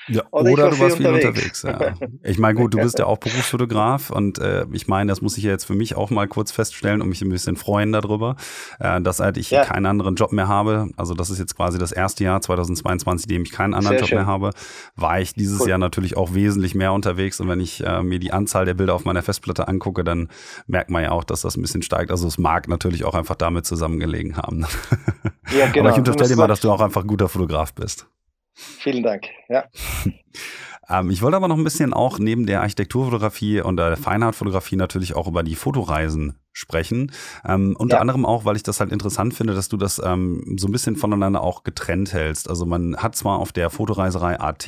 Ja? Oder, oder du warst viel unterwegs. unterwegs ja. Ich meine, gut, du bist ja auch Berufsfotograf und äh, ich meine, das muss ich ja jetzt für mich auch mal kurz feststellen und mich ein bisschen freuen darüber, äh, dass halt ich ja. keinen anderen Job mehr habe. Also das ist jetzt quasi das erste Jahr 2022, in dem ich keinen anderen Sehr Job schön. mehr habe, war ich dieses cool. Jahr natürlich auch wesentlich mehr unterwegs und wenn ich äh, mir die Anzahl der Bilder auf meiner Festplatte angucke, dann merkt man ja auch, dass das ein bisschen steigt. Also es mag natürlich auch einfach damit zusammengelegen haben. Ja, genau. Aber ich genau. unterstelle dir mal, dass du auch einfach ein guter Fotograf bist. Vielen Dank. Ja. ähm, ich wollte aber noch ein bisschen auch neben der Architekturfotografie und der Feinartfotografie natürlich auch über die Fotoreisen sprechen. Ähm, unter ja. anderem auch, weil ich das halt interessant finde, dass du das ähm, so ein bisschen voneinander auch getrennt hältst. Also man hat zwar auf der Fotoreiserei AT,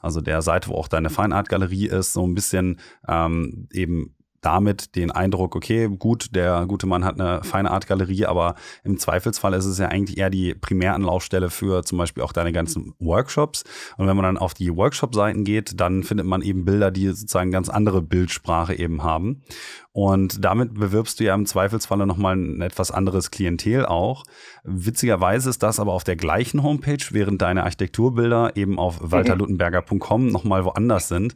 also der Seite, wo auch deine Feinart-Galerie ist, so ein bisschen ähm, eben damit den Eindruck, okay, gut, der gute Mann hat eine feine Art Galerie, aber im Zweifelsfall ist es ja eigentlich eher die Primäranlaufstelle für zum Beispiel auch deine ganzen Workshops. Und wenn man dann auf die Workshop-Seiten geht, dann findet man eben Bilder, die sozusagen ganz andere Bildsprache eben haben. Und damit bewirbst du ja im Zweifelsfalle nochmal ein etwas anderes Klientel auch. Witzigerweise ist das aber auf der gleichen Homepage, während deine Architekturbilder eben auf mhm. walterluttenberger.com nochmal woanders sind.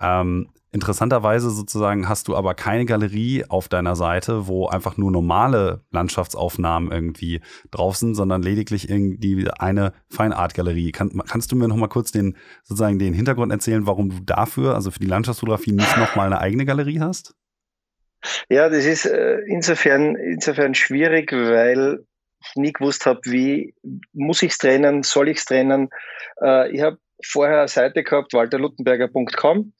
Ähm, Interessanterweise sozusagen hast du aber keine Galerie auf deiner Seite, wo einfach nur normale Landschaftsaufnahmen irgendwie drauf sind, sondern lediglich irgendwie eine Feinart-Galerie. Kann, kannst du mir noch mal kurz den sozusagen den Hintergrund erzählen, warum du dafür, also für die Landschaftsfotografie, nicht noch mal eine eigene Galerie hast? Ja, das ist äh, insofern insofern schwierig, weil ich nie gewusst habe, wie muss ich es trennen, soll ich es trennen. Äh, ich habe vorher eine Seite gehabt, walterluttenberger.com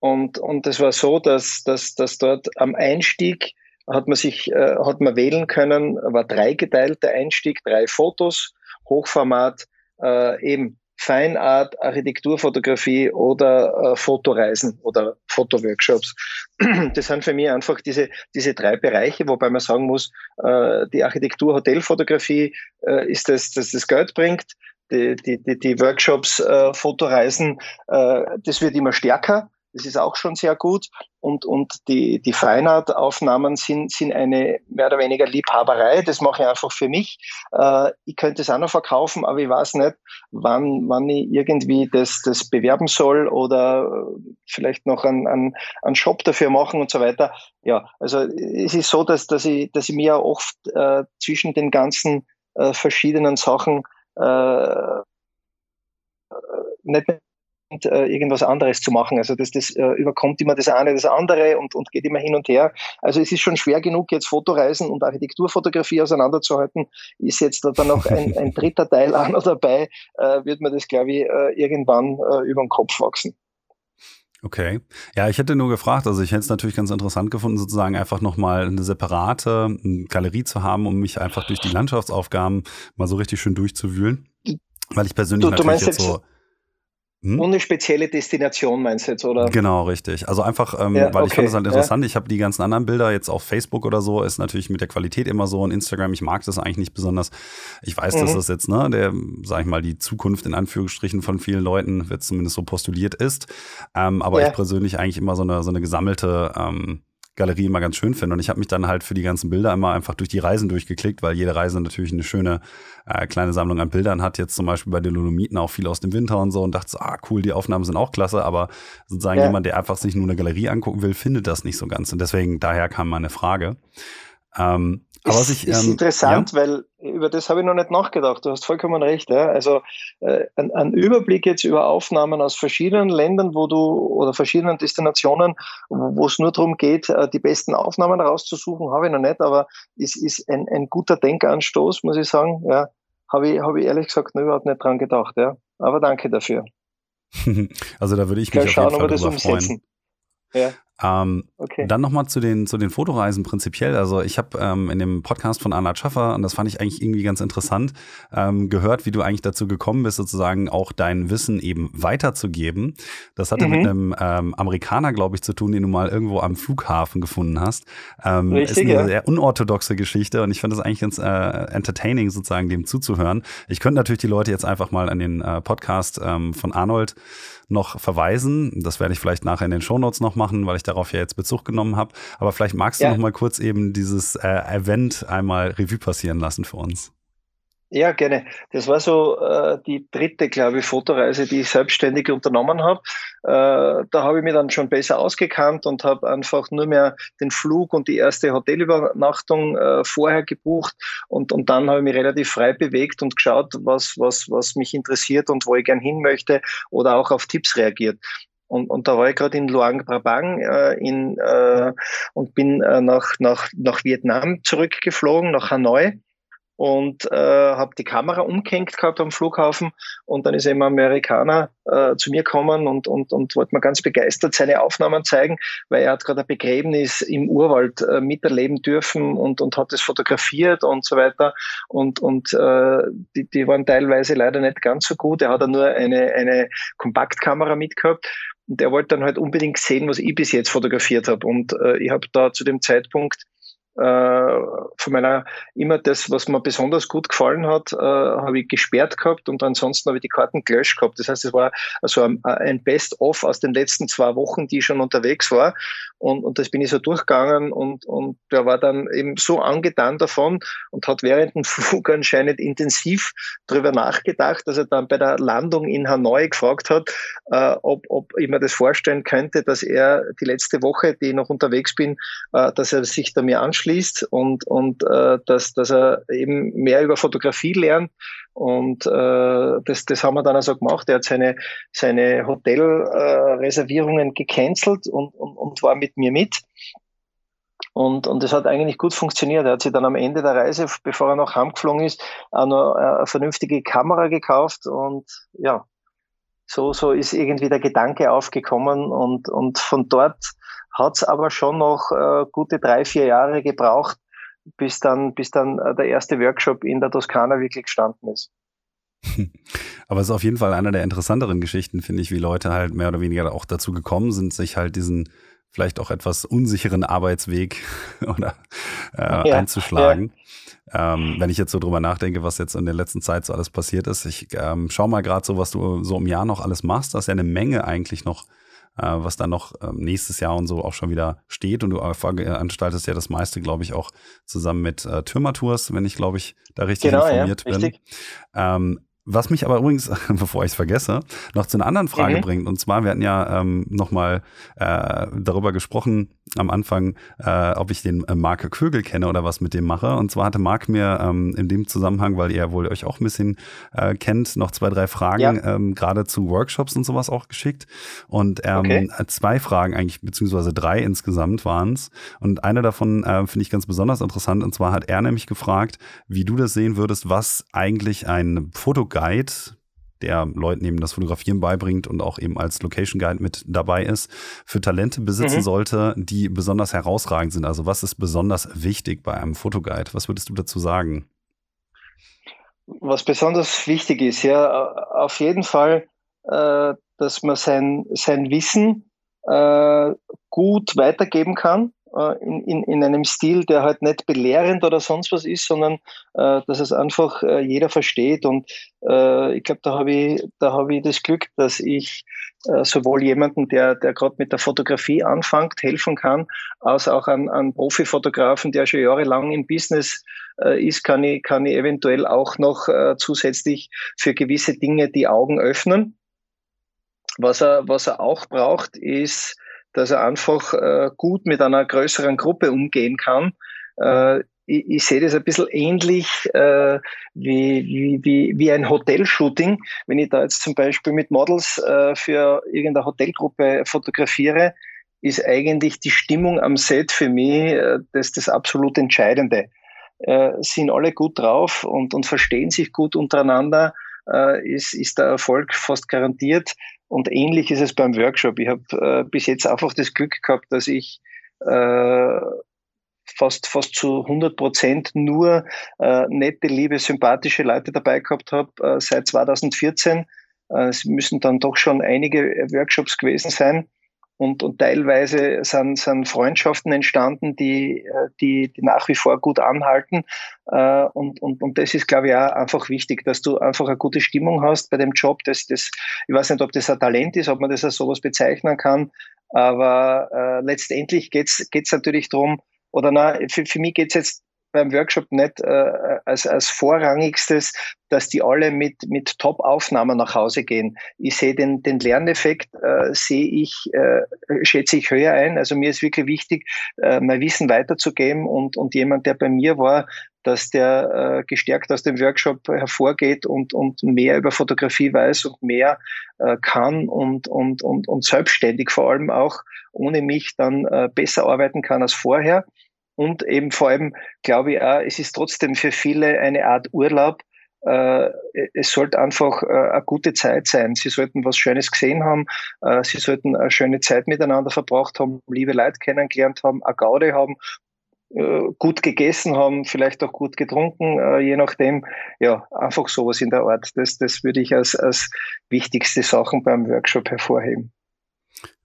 und, und es war so, dass, dass, dass dort am Einstieg hat man sich, äh, hat man wählen können, war dreigeteilt der Einstieg, drei Fotos, Hochformat, äh, eben Feinart, Architekturfotografie oder äh, Fotoreisen oder Fotoworkshops. Das sind für mich einfach diese, diese drei Bereiche, wobei man sagen muss, äh, die Architektur-Hotelfotografie äh, ist das, das das Geld bringt. Die, die, die, die Workshops, äh, Fotoreisen, äh, das wird immer stärker. Das ist auch schon sehr gut. Und, und die, die Feinart-Aufnahmen sind, sind eine mehr oder weniger Liebhaberei. Das mache ich einfach für mich. Äh, ich könnte es auch noch verkaufen, aber ich weiß nicht, wann, wann ich irgendwie das, das bewerben soll oder vielleicht noch einen, einen, einen Shop dafür machen und so weiter. Ja, also es ist so, dass, dass, ich, dass ich mir oft äh, zwischen den ganzen äh, verschiedenen Sachen äh, nicht äh, irgendwas anderes zu machen. Also das, das äh, überkommt immer das eine, das andere und, und geht immer hin und her. Also es ist schon schwer genug, jetzt Fotoreisen und Architekturfotografie auseinanderzuhalten. Ist jetzt da noch ein, ein dritter Teil an oder dabei, äh, wird mir das, glaube ich, äh, irgendwann äh, über den Kopf wachsen. Okay. Ja, ich hätte nur gefragt, also ich hätte es natürlich ganz interessant gefunden, sozusagen einfach nochmal eine separate Galerie zu haben, um mich einfach durch die Landschaftsaufgaben mal so richtig schön durchzuwühlen. Weil ich persönlich du, natürlich du jetzt so hm? Ohne spezielle Destination meinst du jetzt, oder? Genau, richtig. Also einfach, ähm, ja, weil okay. ich fand es halt interessant. Ja. Ich habe die ganzen anderen Bilder jetzt auf Facebook oder so, ist natürlich mit der Qualität immer so. Und Instagram, ich mag das eigentlich nicht besonders. Ich weiß, mhm. dass das jetzt, ne, der, sag ich mal, die Zukunft in Anführungsstrichen von vielen Leuten, wird zumindest so postuliert ist. Ähm, aber ja. ich persönlich eigentlich immer so eine, so eine gesammelte, ähm, Galerie immer ganz schön finde. Und ich habe mich dann halt für die ganzen Bilder immer einfach durch die Reisen durchgeklickt, weil jede Reise natürlich eine schöne äh, kleine Sammlung an Bildern hat. Jetzt zum Beispiel bei den Dolomiten auch viel aus dem Winter und so und dachte so, ah cool, die Aufnahmen sind auch klasse, aber sozusagen ja. jemand, der einfach sich nur eine Galerie angucken will, findet das nicht so ganz. Und deswegen daher kam meine Frage. Ähm, aber ist, ich, ist ähm, interessant, ja? weil über das habe ich noch nicht nachgedacht. Du hast vollkommen recht. Ja? Also äh, ein, ein, Überblick jetzt über Aufnahmen aus verschiedenen Ländern, wo du oder verschiedenen Destinationen, wo es nur darum geht, äh, die besten Aufnahmen rauszusuchen, habe ich noch nicht. Aber es ist ein, ein guter Denkanstoß, muss ich sagen. Ja, habe ich, habe ich ehrlich gesagt noch überhaupt nicht dran gedacht. Ja, aber danke dafür. also da würde ich mich Kann auf jeden Fall drüber freuen. Ja. Ähm, okay. Dann nochmal zu den, zu den Fotoreisen prinzipiell. Also ich habe ähm, in dem Podcast von Anna Schaffer, und das fand ich eigentlich irgendwie ganz interessant, ähm, gehört, wie du eigentlich dazu gekommen bist, sozusagen auch dein Wissen eben weiterzugeben. Das hatte mhm. mit einem ähm, Amerikaner, glaube ich, zu tun, den du mal irgendwo am Flughafen gefunden hast. Ähm, Richtig, ist eine ja. sehr unorthodoxe Geschichte und ich fand das eigentlich ganz äh, entertaining, sozusagen dem zuzuhören. Ich könnte natürlich die Leute jetzt einfach mal an den äh, Podcast ähm, von Arnold noch verweisen. Das werde ich vielleicht nachher in den Shownotes noch machen, weil ich darauf ja jetzt Bezug genommen habe. Aber vielleicht magst du ja. noch mal kurz eben dieses äh, Event einmal Revue passieren lassen für uns. Ja, gerne. Das war so äh, die dritte, glaube ich, Fotoreise, die ich selbstständig unternommen habe. Äh, da habe ich mich dann schon besser ausgekannt und habe einfach nur mehr den Flug und die erste Hotelübernachtung äh, vorher gebucht und, und dann habe ich mich relativ frei bewegt und geschaut, was, was, was mich interessiert und wo ich gern hin möchte oder auch auf Tipps reagiert. Und, und da war ich gerade in Luang Prabang äh, in, äh, und bin äh, nach, nach, nach Vietnam zurückgeflogen, nach Hanoi. Und äh, habe die Kamera umgehängt gehabt am Flughafen. Und dann ist eben ein Amerikaner äh, zu mir gekommen und, und, und wollte mir ganz begeistert seine Aufnahmen zeigen, weil er hat gerade ein Begräbnis im Urwald äh, miterleben dürfen und, und hat das fotografiert und so weiter. Und, und äh, die, die waren teilweise leider nicht ganz so gut. Er hat nur eine, eine Kompaktkamera mitgehabt Und der wollte dann halt unbedingt sehen, was ich bis jetzt fotografiert habe. Und äh, ich habe da zu dem Zeitpunkt äh, von meiner immer das, was mir besonders gut gefallen hat, äh, habe ich gesperrt gehabt und ansonsten habe ich die Karten gelöscht gehabt. Das heißt, es war also ein, ein Best-of aus den letzten zwei Wochen, die ich schon unterwegs war. Und, und das bin ich so durchgegangen und, und der war dann eben so angetan davon und hat während dem Flug anscheinend intensiv darüber nachgedacht, dass er dann bei der Landung in Hanoi gefragt hat, äh, ob, ob ich mir das vorstellen könnte, dass er die letzte Woche, die ich noch unterwegs bin, äh, dass er sich da mir anschließt und, und äh, dass, dass er eben mehr über Fotografie lernt und äh, das, das haben wir dann also gemacht. Er hat seine, seine Hotelreservierungen äh, gecancelt und, und, und war mit mir mit. Und, und das hat eigentlich gut funktioniert. Er hat sich dann am Ende der Reise, bevor er nach Heim geflogen ist, auch noch eine vernünftige Kamera gekauft. Und ja, so, so ist irgendwie der Gedanke aufgekommen. Und, und von dort hat es aber schon noch äh, gute drei, vier Jahre gebraucht, bis dann, bis dann äh, der erste Workshop in der Toskana wirklich gestanden ist. Aber es ist auf jeden Fall einer der interessanteren Geschichten, finde ich, wie Leute halt mehr oder weniger auch dazu gekommen sind, sich halt diesen vielleicht auch etwas unsicheren Arbeitsweg oder äh, ja, einzuschlagen. Ja. Ähm, wenn ich jetzt so drüber nachdenke, was jetzt in der letzten Zeit so alles passiert ist, ich ähm, schau mal gerade so, was du so im Jahr noch alles machst. Das ist ja eine Menge eigentlich noch was dann noch ähm, nächstes Jahr und so auch schon wieder steht. Und du veranstaltest ja das meiste, glaube ich, auch zusammen mit äh, Türmatours, wenn ich, glaube ich, da richtig genau, informiert ja, bin. Richtig. Ähm, was mich aber übrigens, bevor ich es vergesse, noch zu einer anderen Frage mhm. bringt. Und zwar, wir hatten ja ähm, nochmal äh, darüber gesprochen am Anfang, äh, ob ich den äh, Marc Kögel kenne oder was mit dem mache. Und zwar hatte Marc mir ähm, in dem Zusammenhang, weil ihr wohl euch auch ein bisschen äh, kennt, noch zwei, drei Fragen ja. ähm, gerade zu Workshops und sowas auch geschickt. Und ähm, okay. zwei Fragen eigentlich, beziehungsweise drei insgesamt waren es. Und eine davon äh, finde ich ganz besonders interessant. Und zwar hat er nämlich gefragt, wie du das sehen würdest, was eigentlich ein Fotograf Guide, der Leuten eben das Fotografieren beibringt und auch eben als Location Guide mit dabei ist, für Talente besitzen mhm. sollte, die besonders herausragend sind. Also was ist besonders wichtig bei einem Fotoguide? Was würdest du dazu sagen? Was besonders wichtig ist, ja, auf jeden Fall, äh, dass man sein, sein Wissen äh, gut weitergeben kann in, in, in einem Stil, der halt nicht belehrend oder sonst was ist, sondern äh, dass es einfach äh, jeder versteht. Und äh, ich glaube, da habe ich, da habe ich das Glück, dass ich äh, sowohl jemanden, der, der gerade mit der Fotografie anfängt, helfen kann, als auch an, an Profifotografen, der schon jahrelang im Business äh, ist, kann ich, kann ich eventuell auch noch äh, zusätzlich für gewisse Dinge die Augen öffnen. Was er, was er auch braucht, ist dass er einfach äh, gut mit einer größeren Gruppe umgehen kann. Äh, ich, ich sehe das ein bisschen ähnlich äh, wie, wie, wie, ein Hotelshooting. Wenn ich da jetzt zum Beispiel mit Models äh, für irgendeine Hotelgruppe fotografiere, ist eigentlich die Stimmung am Set für mich äh, das, das absolut Entscheidende. Äh, sind alle gut drauf und, und verstehen sich gut untereinander, äh, ist, ist der Erfolg fast garantiert. Und ähnlich ist es beim Workshop. Ich habe äh, bis jetzt einfach das Glück gehabt, dass ich äh, fast, fast zu 100 Prozent nur äh, nette, liebe, sympathische Leute dabei gehabt habe äh, seit 2014. Äh, es müssen dann doch schon einige Workshops gewesen sein. Und, und teilweise sind, sind Freundschaften entstanden, die, äh, die, die nach wie vor gut anhalten. Äh, und, und, und das ist, glaube ich, auch einfach wichtig, dass du einfach eine gute Stimmung hast bei dem Job. Das, das, ich weiß nicht, ob das ein Talent ist, ob man das als sowas bezeichnen kann. Aber äh, letztendlich geht's geht's natürlich drum oder na, für, für mich geht's jetzt beim Workshop nicht äh, als, als vorrangigstes, dass die alle mit, mit Top-Aufnahmen nach Hause gehen. Ich sehe den, den Lerneffekt, äh, sehe ich, äh, schätze ich höher ein. Also mir ist wirklich wichtig, äh, mein Wissen weiterzugeben und, und jemand, der bei mir war, dass der äh, gestärkt aus dem Workshop hervorgeht und, und mehr über Fotografie weiß und mehr äh, kann und, und, und, und selbstständig vor allem auch ohne mich dann äh, besser arbeiten kann als vorher. Und eben vor allem glaube ich auch, es ist trotzdem für viele eine Art Urlaub. Äh, es sollte einfach äh, eine gute Zeit sein. Sie sollten was Schönes gesehen haben. Äh, sie sollten eine schöne Zeit miteinander verbracht haben, liebe Leute kennengelernt haben, eine Gaude haben gut gegessen haben, vielleicht auch gut getrunken, je nachdem. Ja, einfach sowas in der Art. Das, das würde ich als, als wichtigste Sachen beim Workshop hervorheben.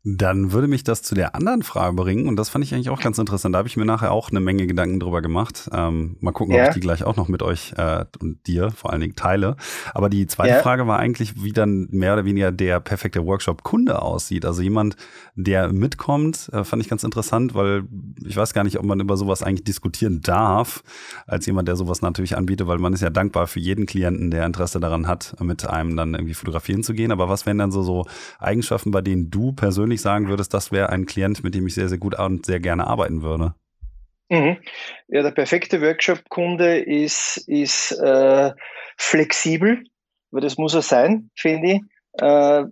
Dann würde mich das zu der anderen Frage bringen und das fand ich eigentlich auch ganz interessant. Da habe ich mir nachher auch eine Menge Gedanken drüber gemacht. Ähm, mal gucken, ja. ob ich die gleich auch noch mit euch äh, und dir vor allen Dingen teile. Aber die zweite ja. Frage war eigentlich, wie dann mehr oder weniger der perfekte Workshop-Kunde aussieht. Also jemand, der mitkommt, äh, fand ich ganz interessant, weil ich weiß gar nicht, ob man über sowas eigentlich diskutieren darf, als jemand, der sowas natürlich anbietet, weil man ist ja dankbar für jeden Klienten, der Interesse daran hat, mit einem dann irgendwie fotografieren zu gehen. Aber was wären dann so, so Eigenschaften, bei denen du persönlich persönlich sagen würdest, das wäre ein Klient, mit dem ich sehr, sehr gut und sehr gerne arbeiten würde? Mhm. Ja, der perfekte Workshop-Kunde ist, ist äh, flexibel, weil das muss er sein, finde ich. Äh,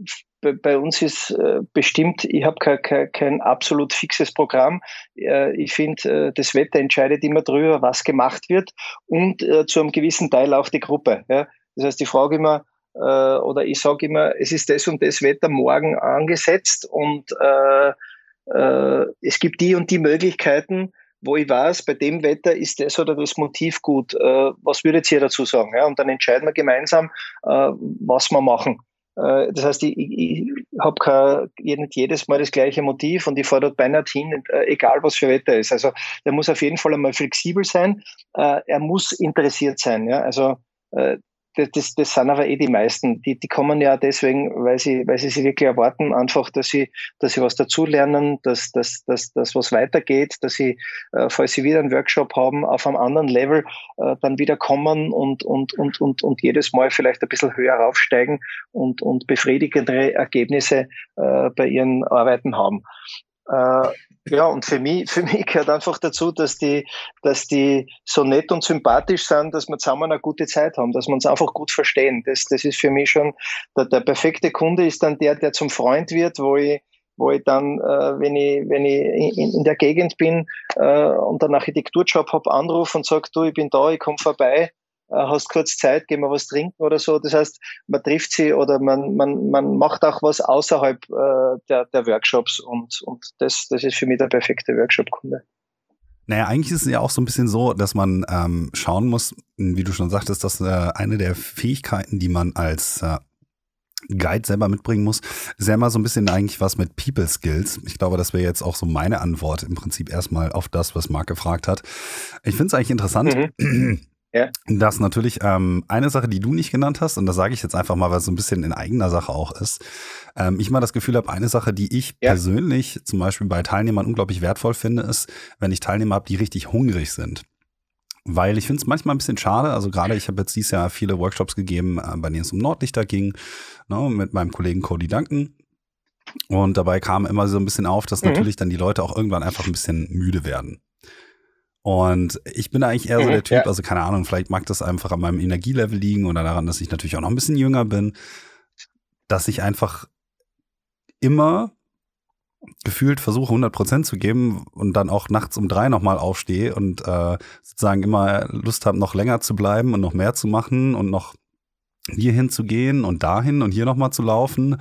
bei, bei, uns ist äh, bestimmt, ich habe kein, kein, kein, absolut fixes Programm. Äh, ich finde, äh, das Wetter entscheidet immer darüber, was gemacht wird und äh, zu einem gewissen Teil auch die Gruppe. Ja? Das heißt, die Frage immer, äh, oder ich sage immer, es ist das und das Wetter morgen angesetzt und äh, äh, es gibt die und die Möglichkeiten, wo ich weiß, bei dem Wetter ist das oder das Motiv gut. Äh, was würdet ihr dazu sagen? Ja, und dann entscheiden wir gemeinsam, äh, was wir machen. Äh, das heißt, ich, ich, habe jedes Mal das gleiche Motiv und ich fahre dort beinahe hin, egal was für Wetter ist. Also der muss auf jeden Fall einmal flexibel sein. Er muss interessiert sein. Ja? Also das, das, das sind aber eh die meisten. Die, die kommen ja deswegen, weil sie, weil sie sich wirklich erwarten, einfach, dass sie, dass sie was dazulernen, dass, dass, dass, dass was weitergeht, dass sie, äh, falls sie wieder einen Workshop haben, auf einem anderen Level äh, dann wieder kommen und, und, und, und, und jedes Mal vielleicht ein bisschen höher raufsteigen und, und befriedigendere Ergebnisse äh, bei ihren Arbeiten haben. Äh, ja, und für mich, für mich gehört einfach dazu, dass die, dass die so nett und sympathisch sind, dass wir zusammen eine gute Zeit haben, dass wir uns einfach gut verstehen. Das, das ist für mich schon, der, der perfekte Kunde ist dann der, der zum Freund wird, wo ich, wo ich dann, äh, wenn ich, wenn ich in, in der Gegend bin äh, und einen Architekturjob habe, anrufe und sage, du, ich bin da, ich komme vorbei hast kurz Zeit, gehen wir was trinken oder so. Das heißt, man trifft sie oder man, man, man macht auch was außerhalb äh, der, der Workshops und, und das, das ist für mich der perfekte Workshop-Kunde. Naja, eigentlich ist es ja auch so ein bisschen so, dass man ähm, schauen muss, wie du schon sagtest, dass äh, eine der Fähigkeiten, die man als äh, Guide selber mitbringen muss, ist ja immer so ein bisschen eigentlich was mit People Skills. Ich glaube, das wäre jetzt auch so meine Antwort im Prinzip erstmal auf das, was Marc gefragt hat. Ich finde es eigentlich interessant. Mhm. Ja. Das ist natürlich ähm, eine Sache, die du nicht genannt hast, und das sage ich jetzt einfach mal, weil es so ein bisschen in eigener Sache auch ist. Ähm, ich mal das Gefühl habe, eine Sache, die ich ja. persönlich zum Beispiel bei Teilnehmern unglaublich wertvoll finde, ist, wenn ich Teilnehmer habe, die richtig hungrig sind. Weil ich finde es manchmal ein bisschen schade, also gerade ich habe jetzt dieses Jahr viele Workshops gegeben, äh, bei denen es um Nordlichter ging, ne, mit meinem Kollegen Cody Duncan. Und dabei kam immer so ein bisschen auf, dass mhm. natürlich dann die Leute auch irgendwann einfach ein bisschen müde werden. Und ich bin eigentlich eher so der Typ, also keine Ahnung, vielleicht mag das einfach an meinem Energielevel liegen oder daran, dass ich natürlich auch noch ein bisschen jünger bin, dass ich einfach immer gefühlt versuche 100 Prozent zu geben und dann auch nachts um drei nochmal aufstehe und äh, sozusagen immer Lust habe, noch länger zu bleiben und noch mehr zu machen und noch hier hinzugehen und dahin und hier nochmal zu laufen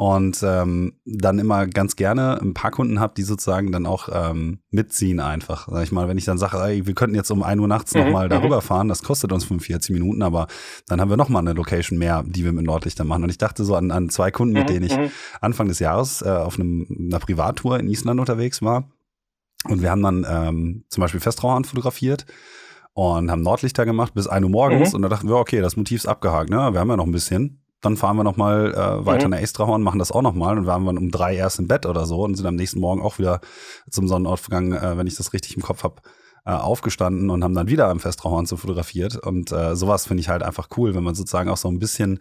und ähm, dann immer ganz gerne ein paar Kunden habe, die sozusagen dann auch ähm, mitziehen einfach. Sag ich mal, wenn ich dann sage, ey, wir könnten jetzt um 1 Uhr nachts mhm. nochmal darüber mhm. fahren, das kostet uns 45 Minuten, aber dann haben wir nochmal eine Location mehr, die wir mit Nordlichter machen. Und ich dachte so an, an zwei Kunden, mit mhm. denen ich mhm. Anfang des Jahres äh, auf einem, einer Privattour in Island unterwegs war. Und wir haben dann ähm, zum Beispiel Festrauhahn fotografiert und haben Nordlichter gemacht bis 1 Uhr morgens. Mhm. Und da dachten wir, okay, das Motiv ist abgehakt, ne? Wir haben ja noch ein bisschen dann fahren wir nochmal äh, weiter mhm. nach Estrahorn, machen das auch nochmal und waren dann um drei erst im Bett oder so und sind am nächsten Morgen auch wieder zum Sonnenaufgang, äh, wenn ich das richtig im Kopf habe, äh, aufgestanden und haben dann wieder am Festrahorn so fotografiert. Und äh, sowas finde ich halt einfach cool, wenn man sozusagen auch so ein bisschen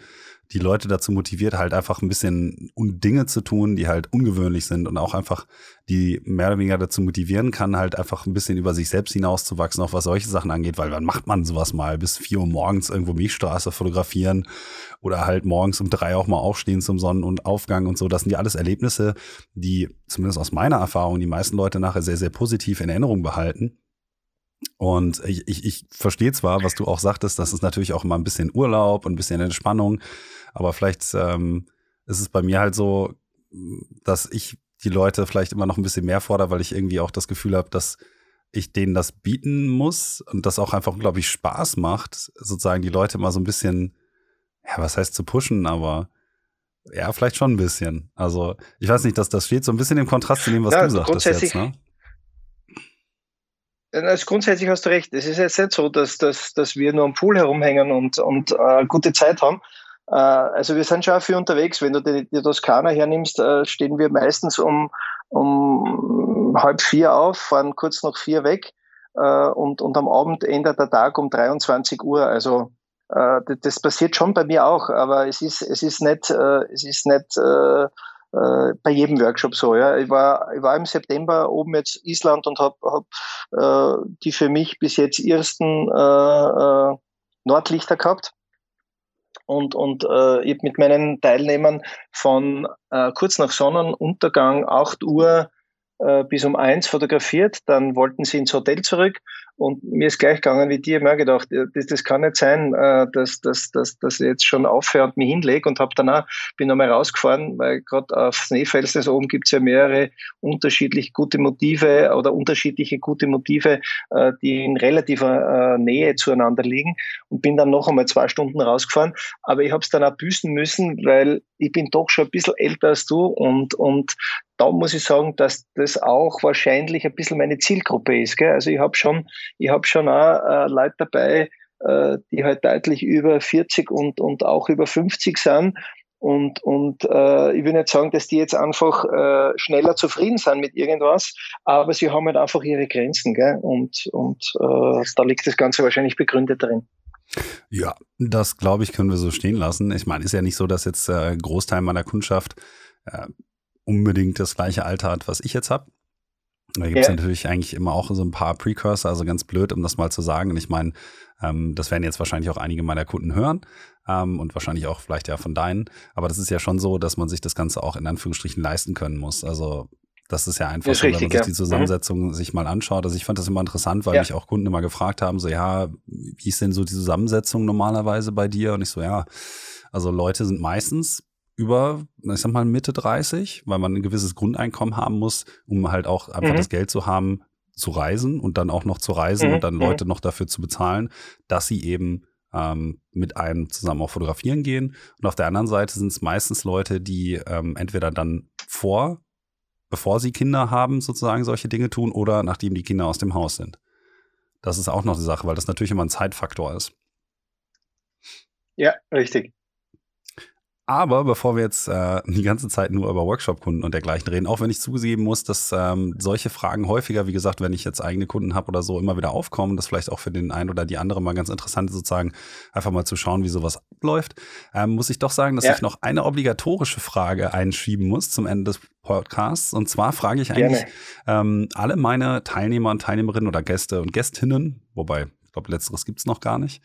die Leute dazu motiviert, halt einfach ein bisschen Dinge zu tun, die halt ungewöhnlich sind und auch einfach die mehr oder weniger dazu motivieren kann, halt einfach ein bisschen über sich selbst hinauszuwachsen, auch was solche Sachen angeht, weil wann macht man sowas mal bis vier Uhr morgens irgendwo Milchstraße fotografieren oder halt morgens um drei auch mal aufstehen zum Sonnen- und Aufgang und so. Das sind ja alles Erlebnisse, die zumindest aus meiner Erfahrung die meisten Leute nachher sehr, sehr positiv in Erinnerung behalten. Und ich, ich, ich verstehe zwar, was du auch sagtest, das ist natürlich auch immer ein bisschen Urlaub und ein bisschen Entspannung. Aber vielleicht ähm, ist es bei mir halt so, dass ich die Leute vielleicht immer noch ein bisschen mehr fordere, weil ich irgendwie auch das Gefühl habe, dass ich denen das bieten muss und das auch einfach unglaublich Spaß macht, sozusagen die Leute mal so ein bisschen, ja, was heißt zu pushen, aber Ja, vielleicht schon ein bisschen. Also, ich weiß nicht, dass das steht so ein bisschen im Kontrast zu dem, was ja, du sagst. Grundsätzlich, jetzt, ne? Also grundsätzlich hast du recht. Es ist jetzt nicht so, dass, dass, dass wir nur am Pool herumhängen und, und äh, gute Zeit haben. Äh, also wir sind schon auch viel unterwegs. Wenn du die, die Toskana hernimmst, äh, stehen wir meistens um, um halb vier auf, fahren kurz nach vier weg äh, und, und am Abend endet der Tag um 23 Uhr. Also das, passiert schon bei mir auch, aber es ist, es ist nicht, es ist nicht bei jedem Workshop so. Ja. Ich, war, ich war im September oben jetzt Island und habe hab, die für mich bis jetzt ersten Nordlichter gehabt. Und, und äh, ich habe mit meinen Teilnehmern von äh, kurz nach Sonnenuntergang 8 Uhr äh, bis um eins fotografiert, dann wollten sie ins Hotel zurück und mir ist gleich gegangen wie dir. Mir gedacht, das, das kann nicht sein, äh, dass, dass, dass, dass ich jetzt schon aufhöre und mich hinlege und habe danach, bin nochmal rausgefahren, weil gerade auf Schneefelsen oben gibt es ja mehrere unterschiedlich gute Motive oder unterschiedliche gute Motive, äh, die in relativer Nähe zueinander liegen und bin dann noch einmal zwei Stunden rausgefahren. Aber ich habe es dann auch büßen müssen, weil ich bin doch schon ein bisschen älter als du und, und da muss ich sagen, dass das auch wahrscheinlich ein bisschen meine Zielgruppe ist. Gell? Also ich habe schon, ich habe schon auch äh, Leute dabei, äh, die halt deutlich über 40 und, und auch über 50 sind. Und, und äh, ich will nicht sagen, dass die jetzt einfach äh, schneller zufrieden sind mit irgendwas, aber sie haben halt einfach ihre Grenzen. Gell? Und, und äh, da liegt das Ganze wahrscheinlich begründet drin. Ja, das glaube ich, können wir so stehen lassen. Ich meine, ist ja nicht so, dass jetzt äh, Großteil meiner Kundschaft äh, unbedingt das gleiche Alter hat, was ich jetzt habe. Da gibt es ja. natürlich eigentlich immer auch so ein paar Precursor, also ganz blöd, um das mal zu sagen. Und ich meine, ähm, das werden jetzt wahrscheinlich auch einige meiner Kunden hören ähm, und wahrscheinlich auch vielleicht ja von deinen. Aber das ist ja schon so, dass man sich das Ganze auch in Anführungsstrichen leisten können muss. Also das ist ja einfach ist so, richtig, wenn man sich ja. die Zusammensetzung mhm. sich mal anschaut. Also ich fand das immer interessant, weil ja. mich auch Kunden immer gefragt haben, so ja, wie ist denn so die Zusammensetzung normalerweise bei dir? Und ich so, ja, also Leute sind meistens über, ich sag mal, Mitte 30, weil man ein gewisses Grundeinkommen haben muss, um halt auch einfach mhm. das Geld zu haben, zu reisen und dann auch noch zu reisen mhm. und dann mhm. Leute noch dafür zu bezahlen, dass sie eben ähm, mit einem zusammen auch fotografieren gehen. Und auf der anderen Seite sind es meistens Leute, die ähm, entweder dann vor, bevor sie Kinder haben, sozusagen solche Dinge tun oder nachdem die Kinder aus dem Haus sind. Das ist auch noch eine Sache, weil das natürlich immer ein Zeitfaktor ist. Ja, richtig. Aber bevor wir jetzt äh, die ganze Zeit nur über Workshop-Kunden und dergleichen reden, auch wenn ich zugeben muss, dass ähm, solche Fragen häufiger, wie gesagt, wenn ich jetzt eigene Kunden habe oder so, immer wieder aufkommen, das vielleicht auch für den einen oder die andere mal ganz interessant ist, sozusagen einfach mal zu schauen, wie sowas abläuft, ähm, muss ich doch sagen, dass ja. ich noch eine obligatorische Frage einschieben muss zum Ende des Podcasts. Und zwar frage ich eigentlich ähm, alle meine Teilnehmer und Teilnehmerinnen oder Gäste und Gästinnen, wobei ich glaube, letzteres gibt's noch gar nicht.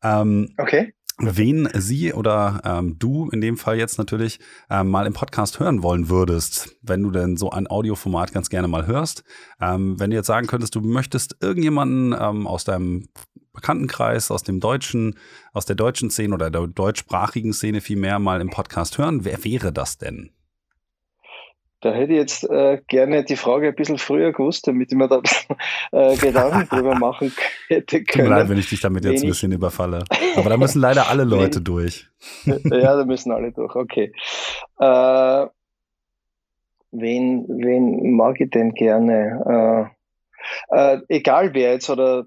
Ähm, okay wen Sie oder ähm, du in dem Fall jetzt natürlich ähm, mal im Podcast hören wollen würdest, wenn du denn so ein Audioformat ganz gerne mal hörst. Ähm, wenn du jetzt sagen könntest, du möchtest irgendjemanden ähm, aus deinem Bekanntenkreis, aus dem deutschen, aus der deutschen Szene oder der deutschsprachigen Szene vielmehr mal im Podcast hören, wer wäre das denn? Da hätte ich jetzt äh, gerne die Frage ein bisschen früher gewusst, damit ich mir da äh, Gedanken drüber machen hätte können. Tut mir leid, wenn ich dich damit jetzt ein bisschen überfalle. Aber da müssen leider alle Leute durch. ja, da müssen alle durch, okay. Äh, wen, wen mag ich denn gerne? Äh, äh, egal wer jetzt, oder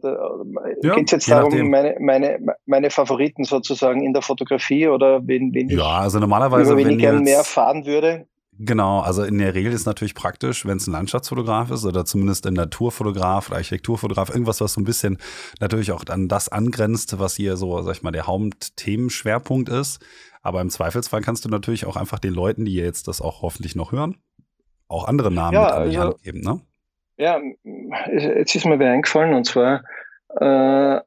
ja, geht es jetzt darum, meine, meine, meine Favoriten sozusagen in der Fotografie oder wen, wen ja, ich, also normalerweise, über wen ich gerne mehr erfahren würde? Genau, also in der Regel ist es natürlich praktisch, wenn es ein Landschaftsfotograf ist oder zumindest ein Naturfotograf oder Architekturfotograf, irgendwas, was so ein bisschen natürlich auch an das angrenzt, was hier so, sag ich mal, der Hauptthemenschwerpunkt ist. Aber im Zweifelsfall kannst du natürlich auch einfach den Leuten, die jetzt das auch hoffentlich noch hören, auch andere Namen ja, mit an die also, Hand geben, ne? Ja, jetzt ist mir wieder eingefallen und zwar äh,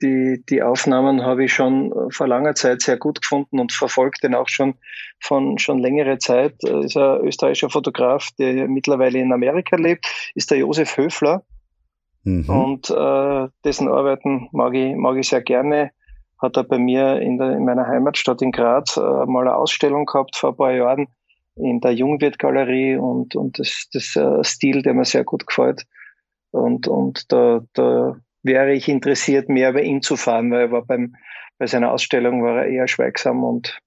die, die Aufnahmen habe ich schon äh, vor langer Zeit sehr gut gefunden und verfolgt den auch schon von schon längere Zeit. Er ist ein österreichischer Fotograf, der mittlerweile in Amerika lebt, ist der Josef Höfler. Mhm. Und äh, dessen Arbeiten mag ich, mag ich sehr gerne. Hat er bei mir in, der, in meiner Heimatstadt in Graz äh, mal eine Ausstellung gehabt vor ein paar Jahren in der Jungwirt-Galerie und, und das, das äh, Stil, der mir sehr gut gefällt. Und, und da, da wäre ich interessiert, mehr bei ihm zu fahren, weil er war beim, bei seiner Ausstellung war er eher schweigsam und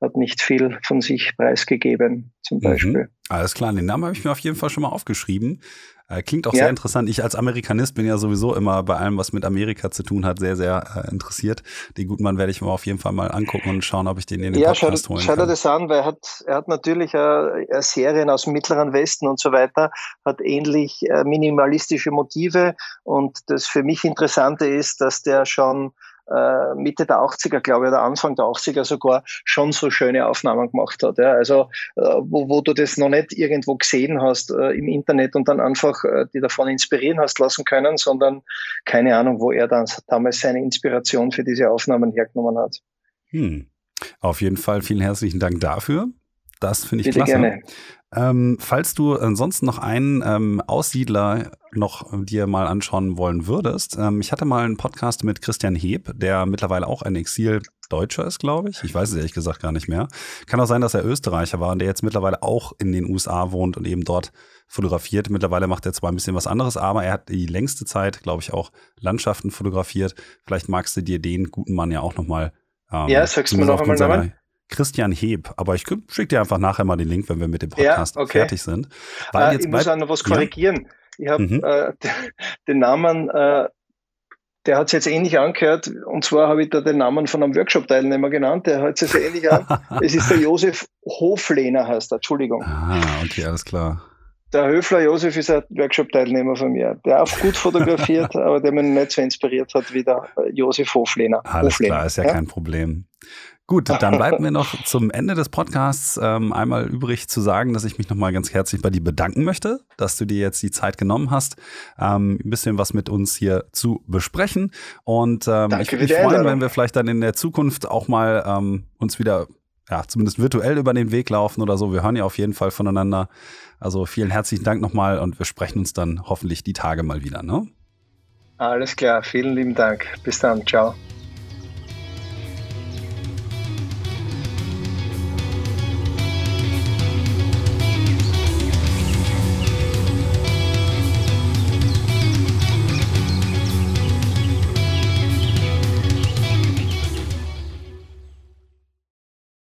hat nicht viel von sich preisgegeben, zum mhm. Beispiel. Mhm. Alles klar, den Namen habe ich mir auf jeden Fall schon mal aufgeschrieben. Äh, klingt auch ja. sehr interessant. Ich als Amerikanist bin ja sowieso immer bei allem, was mit Amerika zu tun hat, sehr, sehr äh, interessiert. Den guten Mann werde ich mir auf jeden Fall mal angucken und schauen, ob ich den in den ja, Podcast holen kann. Ja, schau dir das an, weil er hat, er hat natürlich äh, Serien aus dem Mittleren Westen und so weiter, hat ähnlich äh, minimalistische Motive und das für mich Interessante ist, dass der schon äh, Mitte der 80er, glaube ich, oder Anfang der 80er sogar schon so schöne Aufnahmen gemacht hat. Ja. Also äh, wo, wo du das noch nicht irgendwo gesehen hast äh, im Internet und dann einfach äh, die davon inspirieren hast lassen können, sondern keine Ahnung, wo er dann damals seine Inspiration für diese Aufnahmen hergenommen hat. Hm. Auf jeden Fall vielen herzlichen Dank dafür. Das finde ich Bitte klasse. Gerne. Ähm, falls du ansonsten noch einen ähm, Aussiedler noch dir mal anschauen wollen würdest, ähm, ich hatte mal einen Podcast mit Christian Heb, der mittlerweile auch ein Exil-Deutscher ist, glaube ich. Ich weiß es ehrlich gesagt gar nicht mehr. Kann auch sein, dass er Österreicher war und der jetzt mittlerweile auch in den USA wohnt und eben dort fotografiert. Mittlerweile macht er zwar ein bisschen was anderes, aber er hat die längste Zeit, glaube ich, auch Landschaften fotografiert. Vielleicht magst du dir den guten Mann ja auch noch mal ähm, ja, sagst du mir noch einmal Christian Heb, aber ich schicke dir einfach nachher mal den Link, wenn wir mit dem Podcast ja, okay. fertig sind. Weil äh, jetzt ich muss auch noch was korrigieren. Ich habe mhm. äh, den Namen, äh, der hat sich jetzt ähnlich angehört, und zwar habe ich da den Namen von einem Workshop-Teilnehmer genannt, der hört sich so ähnlich an. es ist der Josef Hoflehner, heißt er, Entschuldigung. Ah, okay, alles klar. Der Höfler Josef ist ein Workshop-Teilnehmer von mir, der auch gut fotografiert, aber der mich nicht so inspiriert hat wie der Josef Hoflehner. Alles Hoflehner. klar, ist ja, ja, kein Problem. Gut, dann bleibt mir noch zum Ende des Podcasts ähm, einmal übrig zu sagen, dass ich mich nochmal ganz herzlich bei dir bedanken möchte, dass du dir jetzt die Zeit genommen hast, ähm, ein bisschen was mit uns hier zu besprechen. Und ähm, ich würde mich freuen, wenn wir vielleicht dann in der Zukunft auch mal ähm, uns wieder, ja, zumindest virtuell über den Weg laufen oder so. Wir hören ja auf jeden Fall voneinander. Also vielen herzlichen Dank nochmal und wir sprechen uns dann hoffentlich die Tage mal wieder. Ne? Alles klar, vielen lieben Dank. Bis dann, ciao.